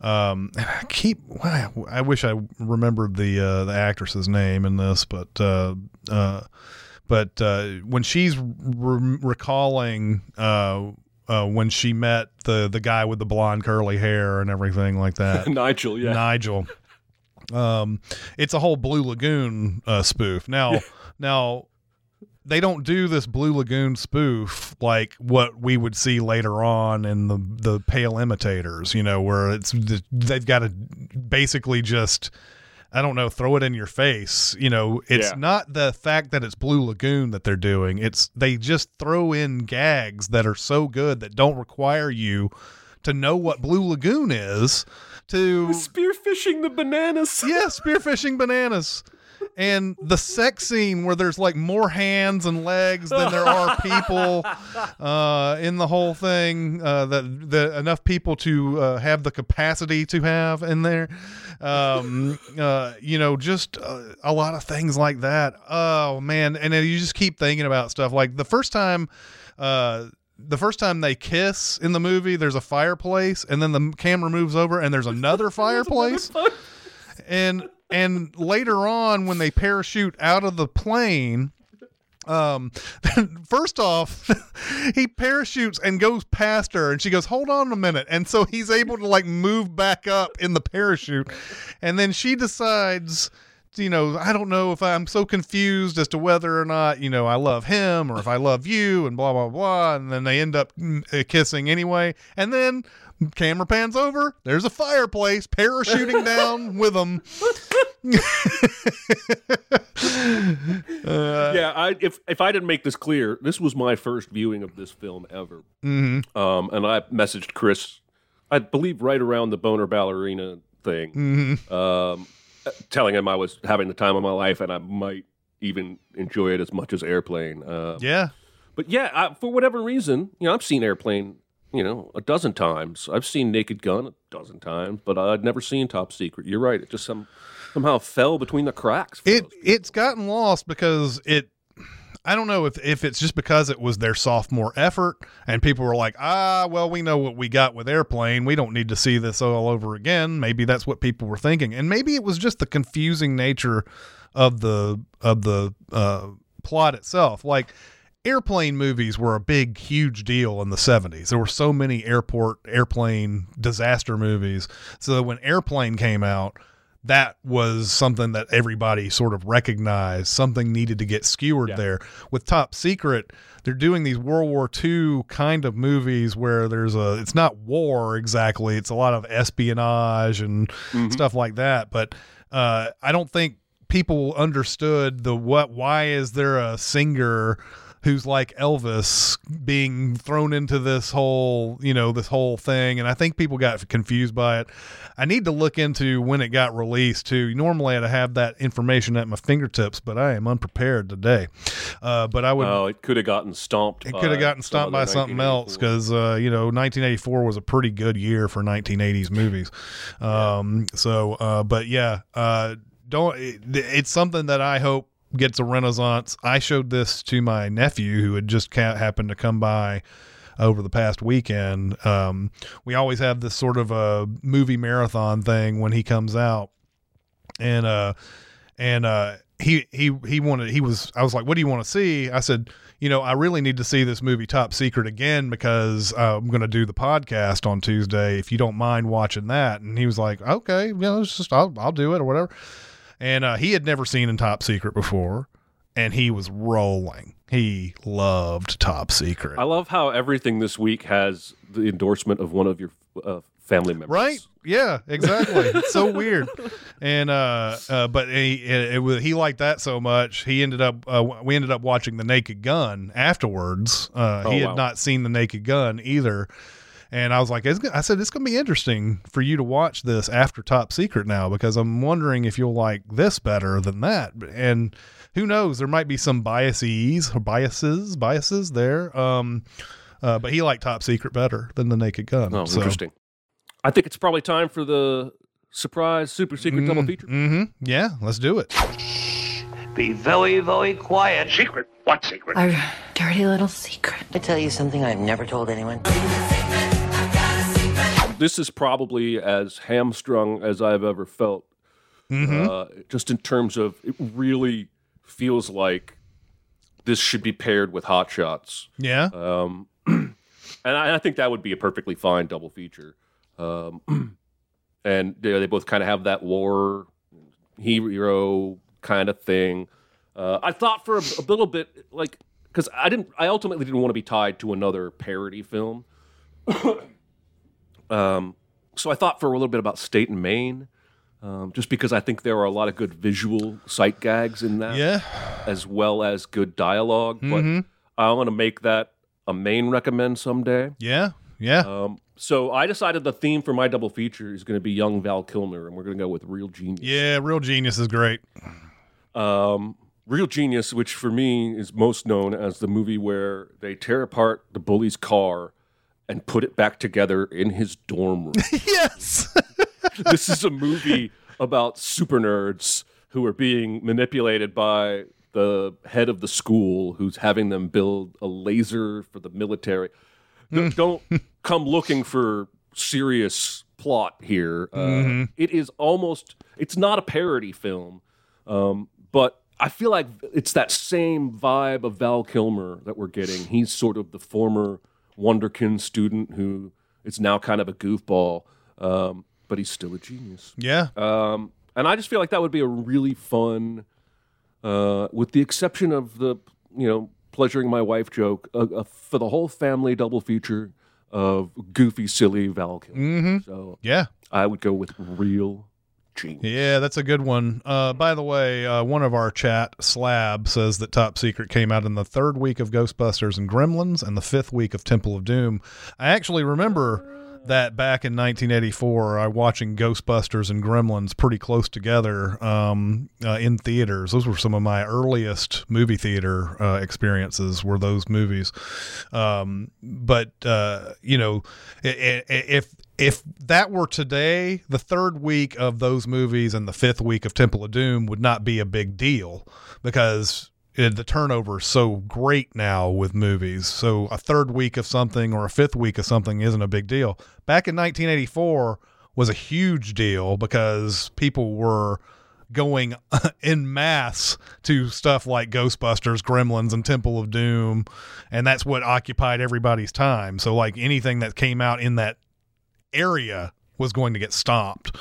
um, and I keep. I wish I remembered the uh, the actress's name in this, but uh, uh, but uh, when she's re- recalling. Uh, uh, when she met the the guy with the blonde curly hair and everything like that, Nigel, yeah. Nigel. Um, it's a whole Blue Lagoon uh, spoof. Now, now they don't do this Blue Lagoon spoof like what we would see later on in the the Pale Imitators. You know, where it's they've got to basically just. I don't know, throw it in your face. You know, it's Yeah. not the fact that it's Blue Lagoon that they're doing. It's they just throw in gags that are so good that don't require you to know what Blue Lagoon is to Spearfishing the bananas. yeah, spearfishing bananas. And the sex scene where there's like more hands and legs than there are people uh, in the whole thing, uh, that, that enough people to uh, have the capacity to have in there. Um, uh, you know, just uh, a lot of things like that. Oh man, and then you just keep thinking about stuff like the first time. Uh, the first time they kiss in the movie, there's a fireplace, and then the camera moves over, and there's another fireplace and and later on when they parachute out of the plane um first off he parachutes and goes past her and she goes hold on a minute. And so he's able to like move back up in the parachute. And then she decides you know i don't know if i'm so confused as to whether or not you know i love him or if i love you and blah blah blah. And then they end up mm, uh, kissing anyway. And then camera pans over there's a fireplace parachuting down with them yeah, I, if if I didn't make this clear, this was my first viewing of this film ever. Mm-hmm. Um, and I messaged Chris, I believe, right around the boner ballerina thing, Mm-hmm. um, telling him I was having the time of my life and I might even enjoy it as much as Airplane. Uh, yeah But yeah, I, for whatever reason, you know, I've seen Airplane, you know, a dozen times. I've seen Naked Gun a dozen times, but I'd never seen Top Secret. You're right; it just some somehow fell between the cracks. it it's gotten lost because it I don't know if if it's just because it was their sophomore effort and people were like, ah, well, we know what we got with Airplane. We don't need to see this all over again. Maybe that's what people were thinking, and maybe it was just the confusing nature of the of the uh, plot itself. Like airplane movies were a big, huge deal in the '70s. There were so many airport airplane disaster movies. So when Airplane came out, that was something that everybody sort of recognized. Something needed to get skewered there. With Top Secret, they're doing these World War II kind of movies where there's a, it's not war exactly, it's a lot of espionage and stuff like that. But uh, I don't think people understood the what, why is there a singer who's like Elvis being thrown into this whole, you know, this whole thing. And I think people got confused by it. I need to look into when it got released too. Normally I'd have that information at my fingertips, but I am unprepared today. Uh, but I would. Oh, it could have gotten stomped. it could have gotten stomped by something else because uh, you know 1984 was a pretty good year for 1980s movies. Um, so, uh, but yeah, uh, don't. It, it's something that I hope gets a renaissance. I showed this to my nephew who had just happened to come by over the past weekend. Um, we always have this sort of a movie marathon thing when he comes out, and uh, and uh, he he he wanted he was I was like, what do you want to see? I said, you know, I really need to see this movie Top Secret again because uh, I'm going to do the podcast on Tuesday. If you don't mind watching that, and he was like, okay, you know, it's just I'll I'll do it or whatever. And uh, he had never seen in Top Secret before, and he was rolling. He loved Top Secret. I love how everything this week has the endorsement of one of your uh, family members. Right? Yeah, exactly. it's so weird. And uh, uh but he it, it was he liked that so much. He ended up uh, we ended up watching The Naked Gun afterwards. Uh Oh, he had wow. not seen The Naked Gun either. And I was like, it's, I said, it's going to be interesting for you to watch this after Top Secret now because I'm wondering if you'll like this better than that. And who knows? There might be some biases or biases, biases there. Um, uh, but he liked Top Secret better than The Naked Gun. Oh, So- interesting. I think it's probably time for the surprise super secret double feature. Mm-hmm. Yeah, let's do it. Be very, very quiet. Secret? What secret? Our dirty little secret. I tell you something I've never told anyone. This is probably as hamstrung as I've ever felt. Uh, just in terms of it really feels like this should be paired with Hot Shots. Yeah. Um, and I, I think that would be a perfectly fine double feature. Um, and they, they both kind of have that war hero kind of thing. Uh, I thought for a, a little bit, like, because I didn't, I ultimately didn't want to be tied to another parody film. um, so I thought for a little bit about State and Main, um, just because I think there are a lot of good visual sight gags in that Yeah. as well as good dialog Mhm. But I want to make that a main recommend someday. Yeah. Yeah. Um, so I decided the theme for my double feature is going to be young Val Kilmer, and we're going to go with Real Genius. yeah. Real Genius is great. Um, Real Genius, which for me is most known as the movie where they tear apart the bully's car and put it back together in his dorm room. yes. this is a movie about super nerds who are being manipulated by the head of the school who's having them build a laser for the military. D- Don't come looking for serious plot here. Uh, Mhm. it is almost, it's not a parody film, um, but I feel like it's that same vibe of Val Kilmer that we're getting. He's sort of the former Wonderkin student who is now kind of a goofball, um, but he's still a genius. Yeah. Um, and I just feel like that would be a really fun, uh, with the exception of the, you know, pleasuring my wife joke, uh, uh, for the whole family double feature of goofy, silly Val Kilmer. Mhm. So Yeah. I would go with real Yeah, that's a good one. Uh, by the way, uh, one of our chat, Slab, says that Top Secret came out in the third week of Ghostbusters and Gremlins and the fifth week of Temple of Doom. I actually remember that back in 1984, I watching Ghostbusters and Gremlins pretty close together um, uh, in theaters. Those were some of my earliest movie theater uh, experiences. Were those movies? Um, but uh, you know, if if that were today, the third week of those movies and the fifth week of Temple of Doom would not be a big deal because it, the turnover is so great now with movies. So a third week of something or a fifth week of something isn't a big deal. Back in 1984 was a huge deal because people were going in mass to stuff like Ghostbusters, Gremlins, and Temple of Doom, and that's what occupied everybody's time. So like anything that came out in that area was going to get stomped.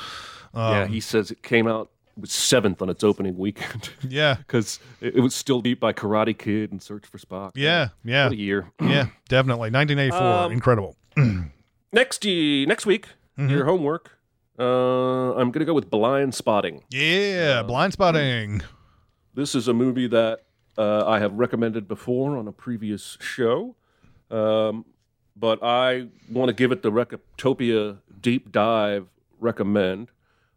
Um, yeah, he says it came out it was seventh on its opening weekend. Yeah. because it, it was still beat by Karate Kid and Search for Spock. Yeah, yeah. what a year. yeah, definitely. 1984, Um, incredible. Next, ye- next week, Mm-hmm. your homework. Uh, I'm gonna go with Blindspotting. Yeah, blind spotting. This is a movie that uh, I have recommended before on a previous show, um, but I want to give it the Recotopia deep dive recommend.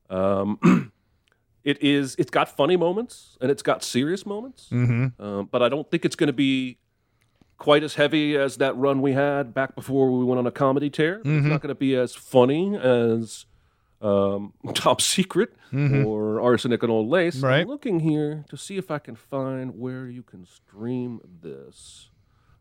Um, it is. It's got funny moments and it's got serious moments, Mm-hmm. um, but I don't think it's going to be quite as heavy as that run we had back before we went on a comedy tear. It's Mhm. not going to be as funny as um, Top Secret Mhm. or Arsenic and Old Lace. Right. I'm looking here to see if I can find where you can stream this.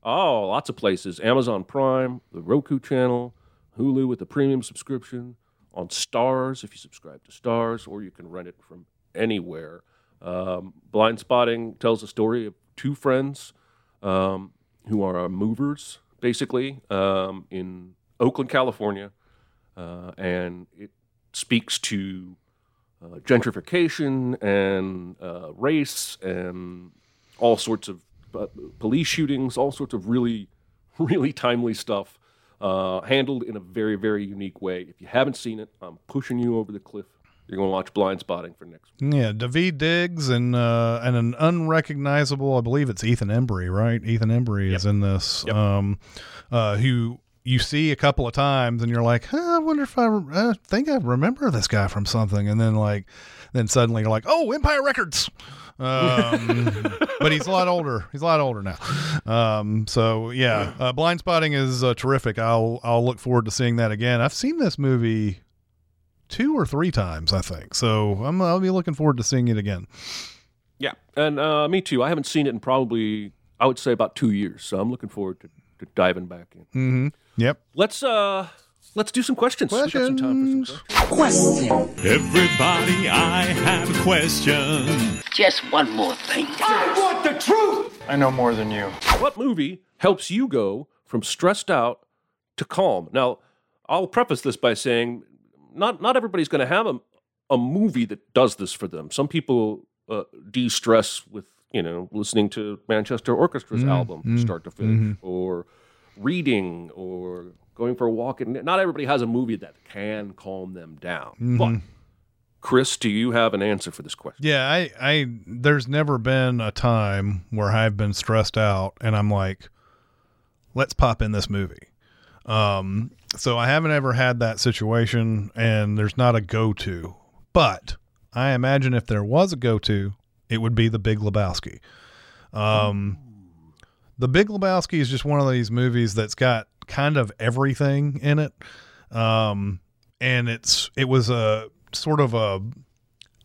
Oh, lots of places. Amazon Prime, the Roku channel, Hulu with the premium subscription, on Starz if you subscribe to Starz, or you can rent it from anywhere. Um, Blindspotting tells the story of two friends um, who are movers, basically, um, in Oakland, California, uh, and it speaks to uh, gentrification and uh, race and all sorts of police shootings, all sorts of really, really timely stuff, uh, handled in a very, very unique way. If you haven't seen it, I'm pushing you over the cliff. You're going to watch Blindspotting for next week. Yeah, Daveed Diggs and uh, and an unrecognizable, I believe it's Ethan Embry, right? Ethan Embry is in this, Yep. um, uh, who you see a couple of times, and you're like, huh, I wonder if I, I think I remember this guy from something, and then like, then suddenly you're like, oh, Empire Records. Um, but he's a lot older. He's a lot older now. Um, so yeah, uh, Blindspotting is uh, terrific. I'll I'll look forward to seeing that again. I've seen this movie two or three times, I think. So I'm I'll be looking forward to seeing it again. Yeah, and uh, me too. I haven't seen it in probably, I would say, about two years. So I'm looking forward to, to diving back in. Mm-hmm. Yep. Let's uh, let's do some questions. We got some time for some Questions. questions. Everybody, I have a question. Just one more thing. I want the truth! I know more than you. What movie helps you go from stressed out to calm? Now, I'll preface this by saying, not not everybody's going to have a a movie that does this for them. Some people uh, de-stress with you know listening to Manchester Orchestra's Mm, album mm, start to finish, mhm. or reading, or going for a walk. And not everybody has a movie that can calm them down. But Mhm. Chris, do you have an answer for this question? Yeah, I, I, there's never been a time where I've been stressed out and I'm like, let's pop in this movie. Um, so I haven't ever had that situation and there's not a go to, but I imagine if there was a go to, it would be the Big Lebowski. Um, the Big Lebowski is just one of these movies that's got kind of everything in it. Um, and it's, it was a sort of a,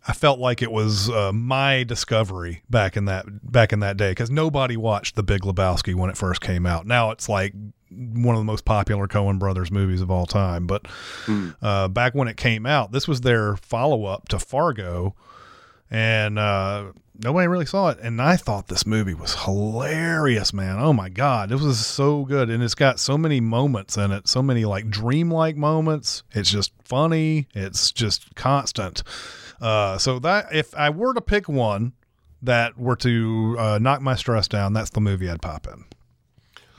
I felt like it was uh, my discovery back in that back in that day because nobody watched The Big Lebowski when it first came out. Now it's like one of the most popular Coen Brothers movies of all time. But uh, back when it came out, this was their follow up to Fargo, and uh, nobody really saw it. And I thought this movie was hilarious, man. Oh my god, it was so good, and it's got so many moments in it, so many like dreamlike moments. It's just funny. It's just constant. Uh, so that if I were to pick one that were to uh, knock my stress down, that's the movie I'd pop in.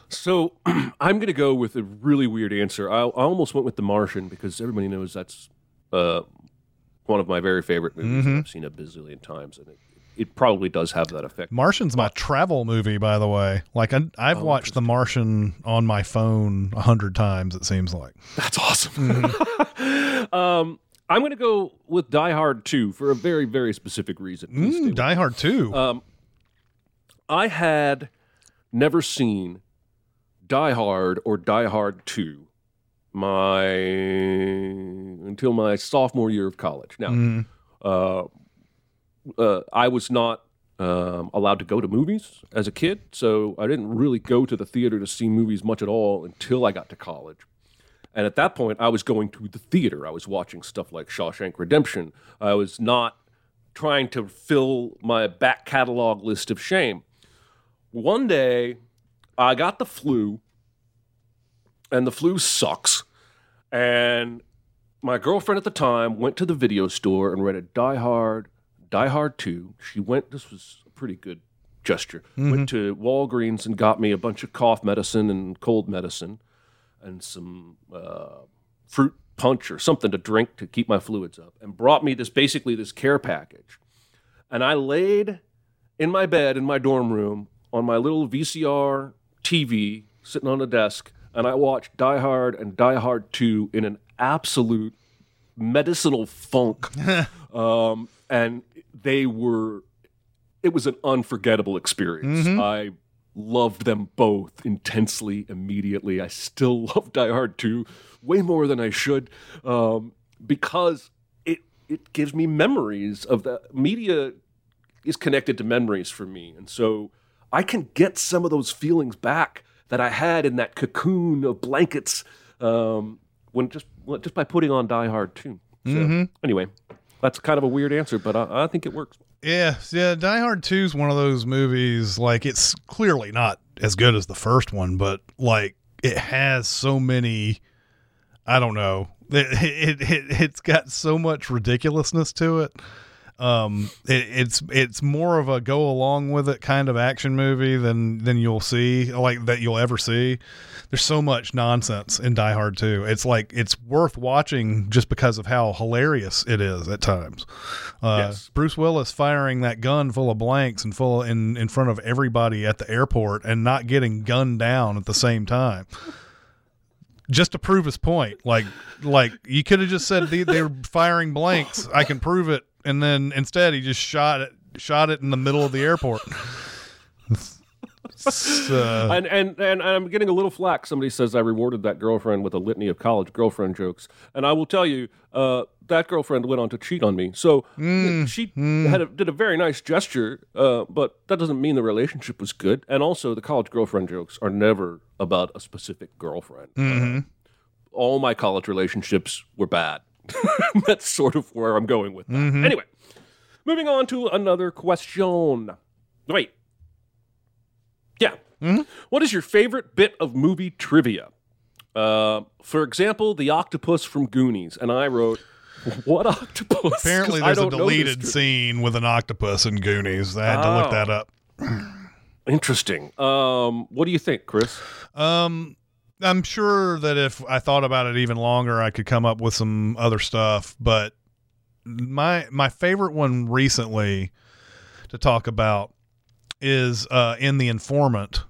So I'm going to go with a really weird answer. I, I almost went with The Martian because everybody knows that's uh, one of my very favorite movies. Mhm. I've seen a bazillion times, and it, it probably does have that effect. Martian's my travel movie, by the way. Like I, I've Oh, watched The Martian on my phone a hundred times. It seems like That's awesome. um, I'm going to go with Die Hard 2 for a very, very specific reason. Mm, Die Hard Two. Um, I had never seen Die Hard or Die Hard 2 my until my sophomore year of college. Now, Mhm. uh, uh, I was not um, allowed to go to movies as a kid, so I didn't really go to the theater to see movies much at all until I got to college. And at that point, I was going to the theater. I was watching stuff like Shawshank Redemption. I was not trying to fill my back catalog list of shame. One day, I got the flu, and the flu sucks. And my girlfriend at the time went to the video store and rented Die Hard, Die Hard 2. She went, this was a pretty good gesture, went to Walgreens and got me a bunch of cough medicine and cold medicine and some uh, fruit punch or something to drink to keep my fluids up and brought me this basically this care package. And I laid in my bed in my dorm room on my little VCR TV sitting on the desk and I watched Die Hard and Die Hard 2 in an absolute medicinal funk. um, and they were, it was an unforgettable experience. Mhm. I loved them both intensely, immediately. I still love Die Hard 2 way more than I should um, because it, it gives me memories of the media is connected to memories for me. And so I can get some of those feelings back that I had in that cocoon of blankets um, when just just by putting on Die Hard 2. So, Mhm. Anyway, that's kind of a weird answer, but I, I think it works. Yeah, yeah. Die Hard Two is one of those movies. Like it's clearly not as good as the first one, but like it has so many. I don't know. It it, it it's got so much ridiculousness to it. Um, it, it's it's more of a go along with it kind of action movie than than you'll see like that you'll ever see. There's so much nonsense in Die Hard 2. It's like it's worth watching just because of how hilarious it is at times. Uh, Yes. Bruce Willis firing that gun full of blanks and full in in front of everybody at the airport and not getting gunned down at the same time. Just to prove his point, like like you could have just said they, they were firing blanks. I can prove it, and then instead he just shot it shot it in the middle of the airport. Uh, and, and and I'm getting a little flack. Somebody says I rewarded that girlfriend with a litany of college girlfriend jokes, and I will tell you, uh, that girlfriend went on to cheat on me. So Mm, she had a, did a very nice gesture, uh, but that doesn't mean the relationship was good. And also, the college girlfriend jokes are never about a specific girlfriend. Mm-hmm. All my college relationships were bad. That's sort of where I'm going with that. Mm-hmm. Anyway, moving on to another question. Wait. Yeah. Mm-hmm. What is your favorite bit of movie trivia? Uh, for example, the octopus from Goonies. And I wrote, What octopus? Apparently, there's a don't know this deleted scene with an octopus in Goonies. I had to look Oh. that up. Interesting. Um, what do you think, Chris? Um, I'm sure that if I thought about it even longer, I could come up with some other stuff. But my my favorite one recently to talk about is uh, in the Informant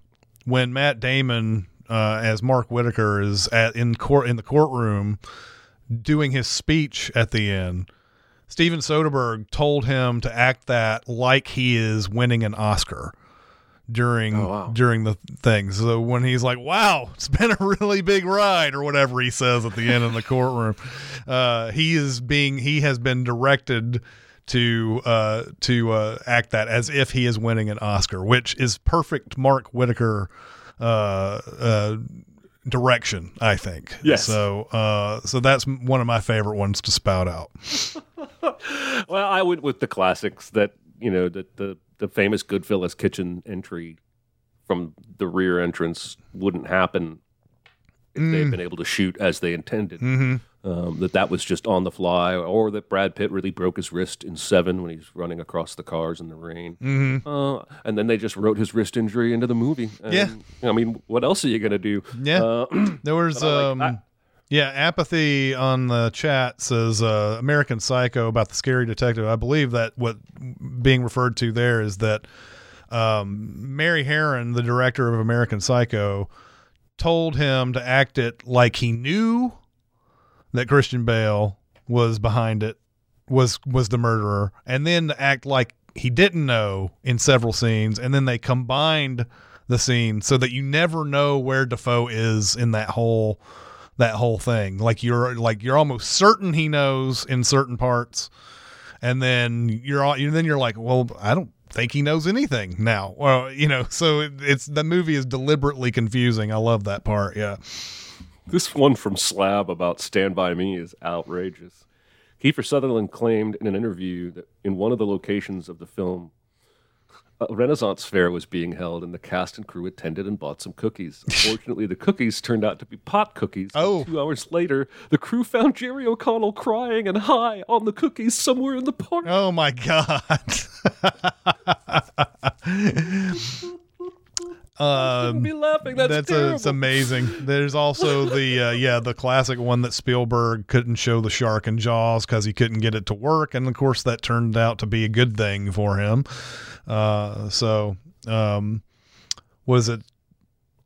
when Matt Damon uh, as Mark Whitacre is at in court in the courtroom doing his speech at the end. Steven Soderbergh told him to act that like he is winning an Oscar during Oh, wow. during the thing. So when he's like, "Wow, it's been a really big ride," or whatever he says at the end in the courtroom, uh, he is being he has been directed to uh, to uh, act that as if he is winning an Oscar, which is perfect Mark Whitacre uh, uh, direction, I think. Yes. So uh, so that's one of my favorite ones to spout out. Well, I went with the classics that, you know, the, the, the famous Goodfellas kitchen entry from the rear entrance wouldn't happen if they'd been able to shoot as they intended. Um, that that was just on the fly, or that Brad Pitt really broke his wrist in Seven when he's running across the cars in the rain. Mm-hmm. Uh, and then they just wrote his wrist injury into the movie. And, Yeah. I mean, what else are you going to do? Yeah. Uh, There was But I like- um I- yeah, apathy on the chat says uh, American Psycho about the scary detective. I believe that what being referred to there is that um, Mary Harron, the director of American Psycho, told him to act it like he knew that Christian Bale was behind it, was was the murderer, and then to act like he didn't know in several scenes, and then they combined the scene so that you never know where Dafoe is in that whole that whole thing. Like you're like you're almost certain he knows in certain parts, and then you're all you then you're like, well, I don't think he knows anything now. Well, you know, so it, it's the movie is deliberately confusing. I love that part. Yeah. This one from Slab about Stand By Me is outrageous. Kiefer Sutherland claimed in an interview that in one of the locations of the film, a Renaissance fair was being held, and the cast and crew attended and bought some cookies. Unfortunately, the cookies turned out to be pot cookies. Oh. Two hours later, the crew found Jerry O'Connell crying and high on the cookies somewhere in the park. Oh my god. um, be laughing. That's, that's terrible. a, it's amazing. There's also the uh, yeah the classic one that Spielberg couldn't show the shark in Jaws because he couldn't get it to work, and of course that turned out to be a good thing for him. Uh, so um, was it?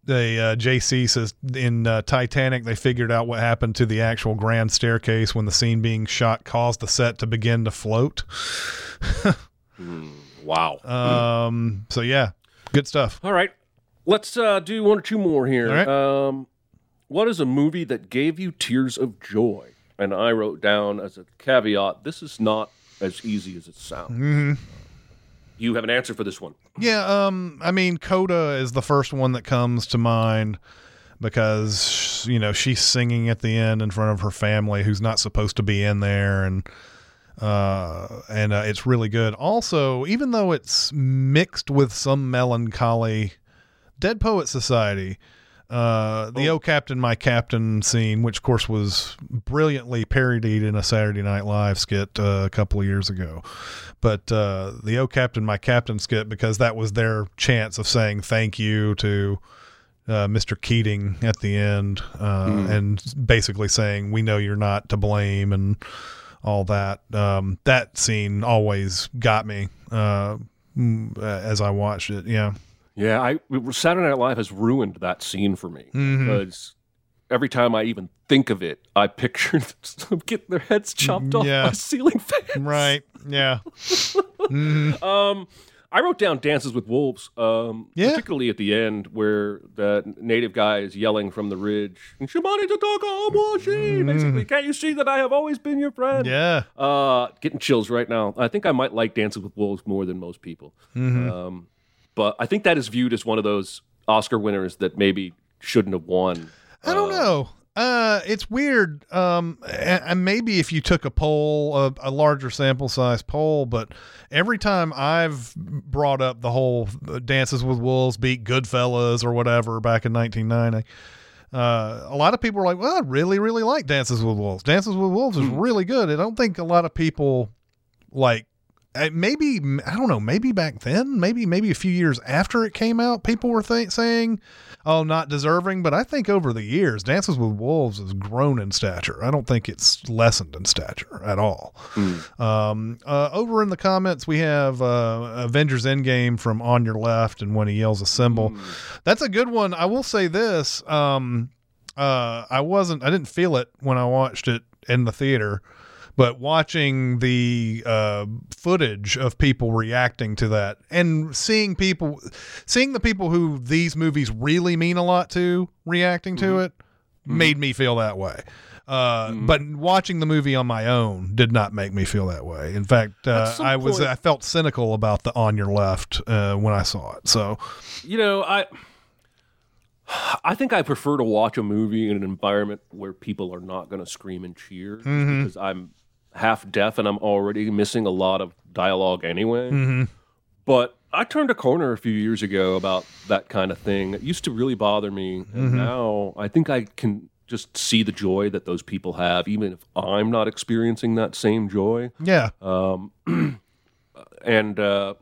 They uh, JC says in uh, Titanic they figured out what happened to the actual grand staircase when the scene being shot caused the set to begin to float. wow. Um, so yeah, good stuff. All right. Let's uh, do one or two more here. All right. Um, what is a movie that gave you tears of joy? And I wrote down as a caveat this is not as easy as it sounds. Mm-hmm. You have an answer for this one. Yeah, um, I mean, Coda is the first one that comes to mind because you know she's singing at the end in front of her family, who's not supposed to be in there, and uh, and uh, it's really good. Also, even though it's mixed with some melancholy, Dead Poet Society. Uh, the oh. Captain, My Captain scene, which of course was brilliantly parodied in a Saturday Night Live skit uh, a couple of years ago. But uh, the Oh Captain, My Captain skit, because that was their chance of saying thank you to uh, Mr. Keating at the end mm. and basically saying, We know you're not to blame and all that. Um, that scene always got me uh, mm, as I watched it. Yeah. Yeah, I Saturday Night Live has ruined that scene for me mm-hmm. because every time I even think of it, I picture them getting their heads chopped off yeah. by ceiling fans. Right. Yeah. mm-hmm. Um, I wrote down Dances with Wolves, um, yeah. particularly at the end where the native guy is yelling from the ridge, Shimani Tataka Awashi! Basically, can't you see that I have always been your friend? Yeah. Uh, getting chills right now. I think I might like Dances with Wolves more than most people. Mm-hmm. Um, but I think that is viewed as one of those Oscar winners that maybe shouldn't have won. I don't uh, know. Uh, it's weird. Um, and, maybe if you took a poll, a, a, larger sample size poll, but every time I've brought up the whole Dances with Wolves beat Goodfellas or whatever back in 1990, uh, a lot of people were like, "Well, I really, really like Dances with Wolves. Dances with Wolves is hmm. really good." I don't think a lot of people like maybe I don't know. Maybe back then, maybe maybe a few years after it came out, people were th- saying, "Oh, not deserving." But I think over the years, Dances with Wolves has grown in stature. I don't think it's lessened in stature at all. Mm. Um, uh, over in the comments, we have uh, Avengers Endgame from On Your Left, and when he yells assemble, mm. that's a good one. I will say this: um, uh, I wasn't, I didn't feel it when I watched it in the theater but watching the uh, footage of people reacting to that and seeing people seeing the people who these movies really mean a lot to reacting to mm-hmm. it mm-hmm. made me feel that way uh, mm-hmm. but watching the movie on my own did not make me feel that way. In fact, uh, I was point, I felt cynical about the on your left uh, when I saw it. So, you know, I I think I prefer to watch a movie in an environment where people are not going to scream and cheer mm-hmm. because I'm half deaf and I'm already missing a lot of dialogue anyway. Mm-hmm. But I turned a corner a few years ago about that kind of thing. It used to really bother me. And mm-hmm. now I think I can just see the joy that those people have, even if I'm not experiencing that same joy. Yeah. Um, and uh,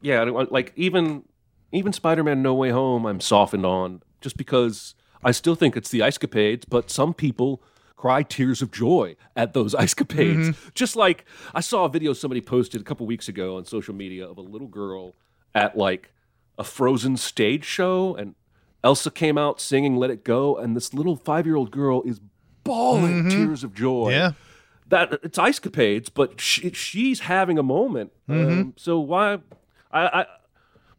yeah, like even even Spider-Man: No Way Home, I'm softened on just because I still think it's the ice capades, but some people cry tears of joy at those ice capades. Mm-hmm. Just like I saw a video somebody posted a couple weeks ago on social media of a little girl at like a frozen stage show and Elsa came out singing Let It Go and this little 5-year-old girl is bawling mm-hmm. tears of joy. Yeah. That it's ice capades, but she, she's having a moment. Mm-hmm. Um, so why I, I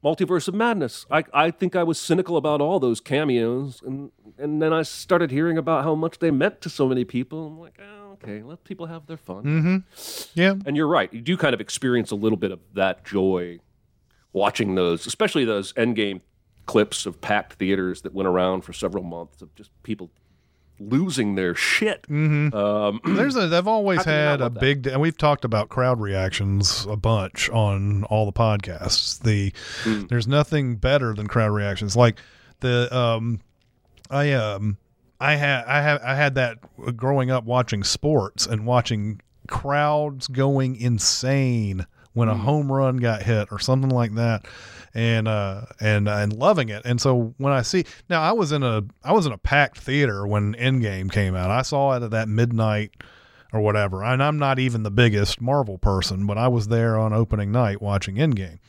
Multiverse of Madness. I, I think I was cynical about all those cameos, and and then I started hearing about how much they meant to so many people. I'm like, oh, okay, let people have their fun. Mm-hmm. Yeah, and you're right. You do kind of experience a little bit of that joy watching those, especially those Endgame clips of packed theaters that went around for several months of just people losing their shit. Mm-hmm. Um, There's a. They've always had a big, and we've talked about crowd reactions a bunch on all the podcasts. The mm. there's nothing better than crowd reactions. Like the um, I um, I had I have I had that growing up watching sports and watching crowds going insane when a mm. home run got hit or something like that and uh and and loving it. And so when I see now I was in a I was in a packed theater when Endgame came out. I saw it at that midnight or whatever. And I'm not even the biggest Marvel person, but I was there on opening night watching Endgame.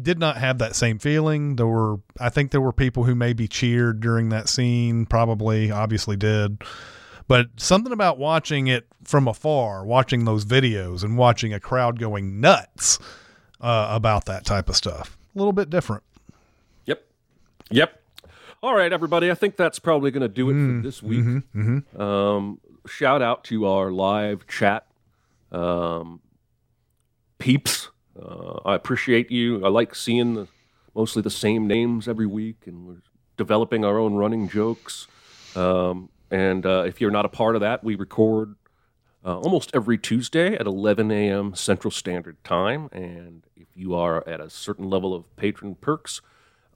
Did not have that same feeling. There were I think there were people who maybe cheered during that scene, probably obviously did. But something about watching it from afar, watching those videos and watching a crowd going nuts uh, about that type of stuff a little bit different. Yep. Yep. All right, everybody. I think that's probably going to do it mm, for this week. Mm-hmm, mm-hmm. Um, shout out to our live chat um, peeps. Uh, I appreciate you. I like seeing the, mostly the same names every week, and we're developing our own running jokes. Um, and uh, if you're not a part of that, we record uh, almost every Tuesday at 11 a.m. Central Standard Time. And if you are at a certain level of patron perks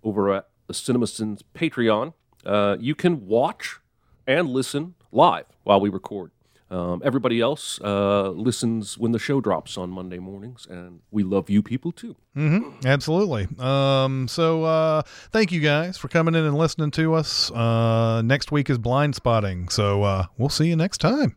over at the CinemaSins Patreon, uh, you can watch and listen live while we record. Um, everybody else uh, listens when the show drops on Monday mornings, and we love you people too. Mm-hmm. Absolutely. Um, so uh, thank you guys for coming in and listening to us. Uh, next week is blind spotting, so uh, we'll see you next time.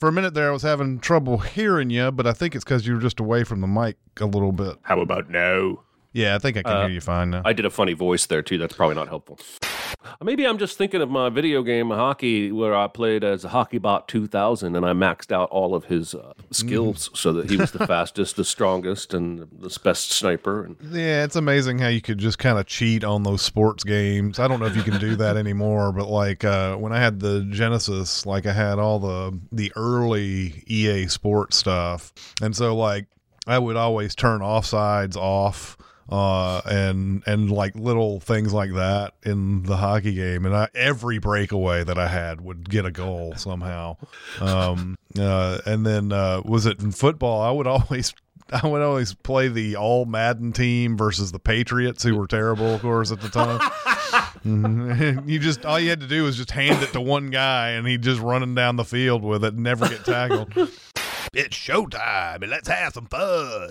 For a minute there, I was having trouble hearing you, but I think it's because you were just away from the mic a little bit. How about now? Yeah, I think I can Uh, hear you fine now. I did a funny voice there too. That's probably not helpful. Maybe I'm just thinking of my video game hockey where I played as a HockeyBot 2000 and I maxed out all of his uh, skills so that he was the fastest, the strongest, and the best sniper. And Yeah, it's amazing how you could just kind of cheat on those sports games. I don't know if you can do that anymore, but like uh, when I had the Genesis, like I had all the the early EA Sports stuff, and so like I would always turn offsides off. Uh, and and like little things like that in the hockey game, and I, every breakaway that I had would get a goal somehow. Um, uh, and then uh, was it in football? I would always I would always play the all Madden team versus the Patriots, who were terrible, of course, at the time. Mhm. you just all you had to do was just hand it to one guy, and he'd just running down the field with it, never get tackled. it's showtime, and let's have some fun.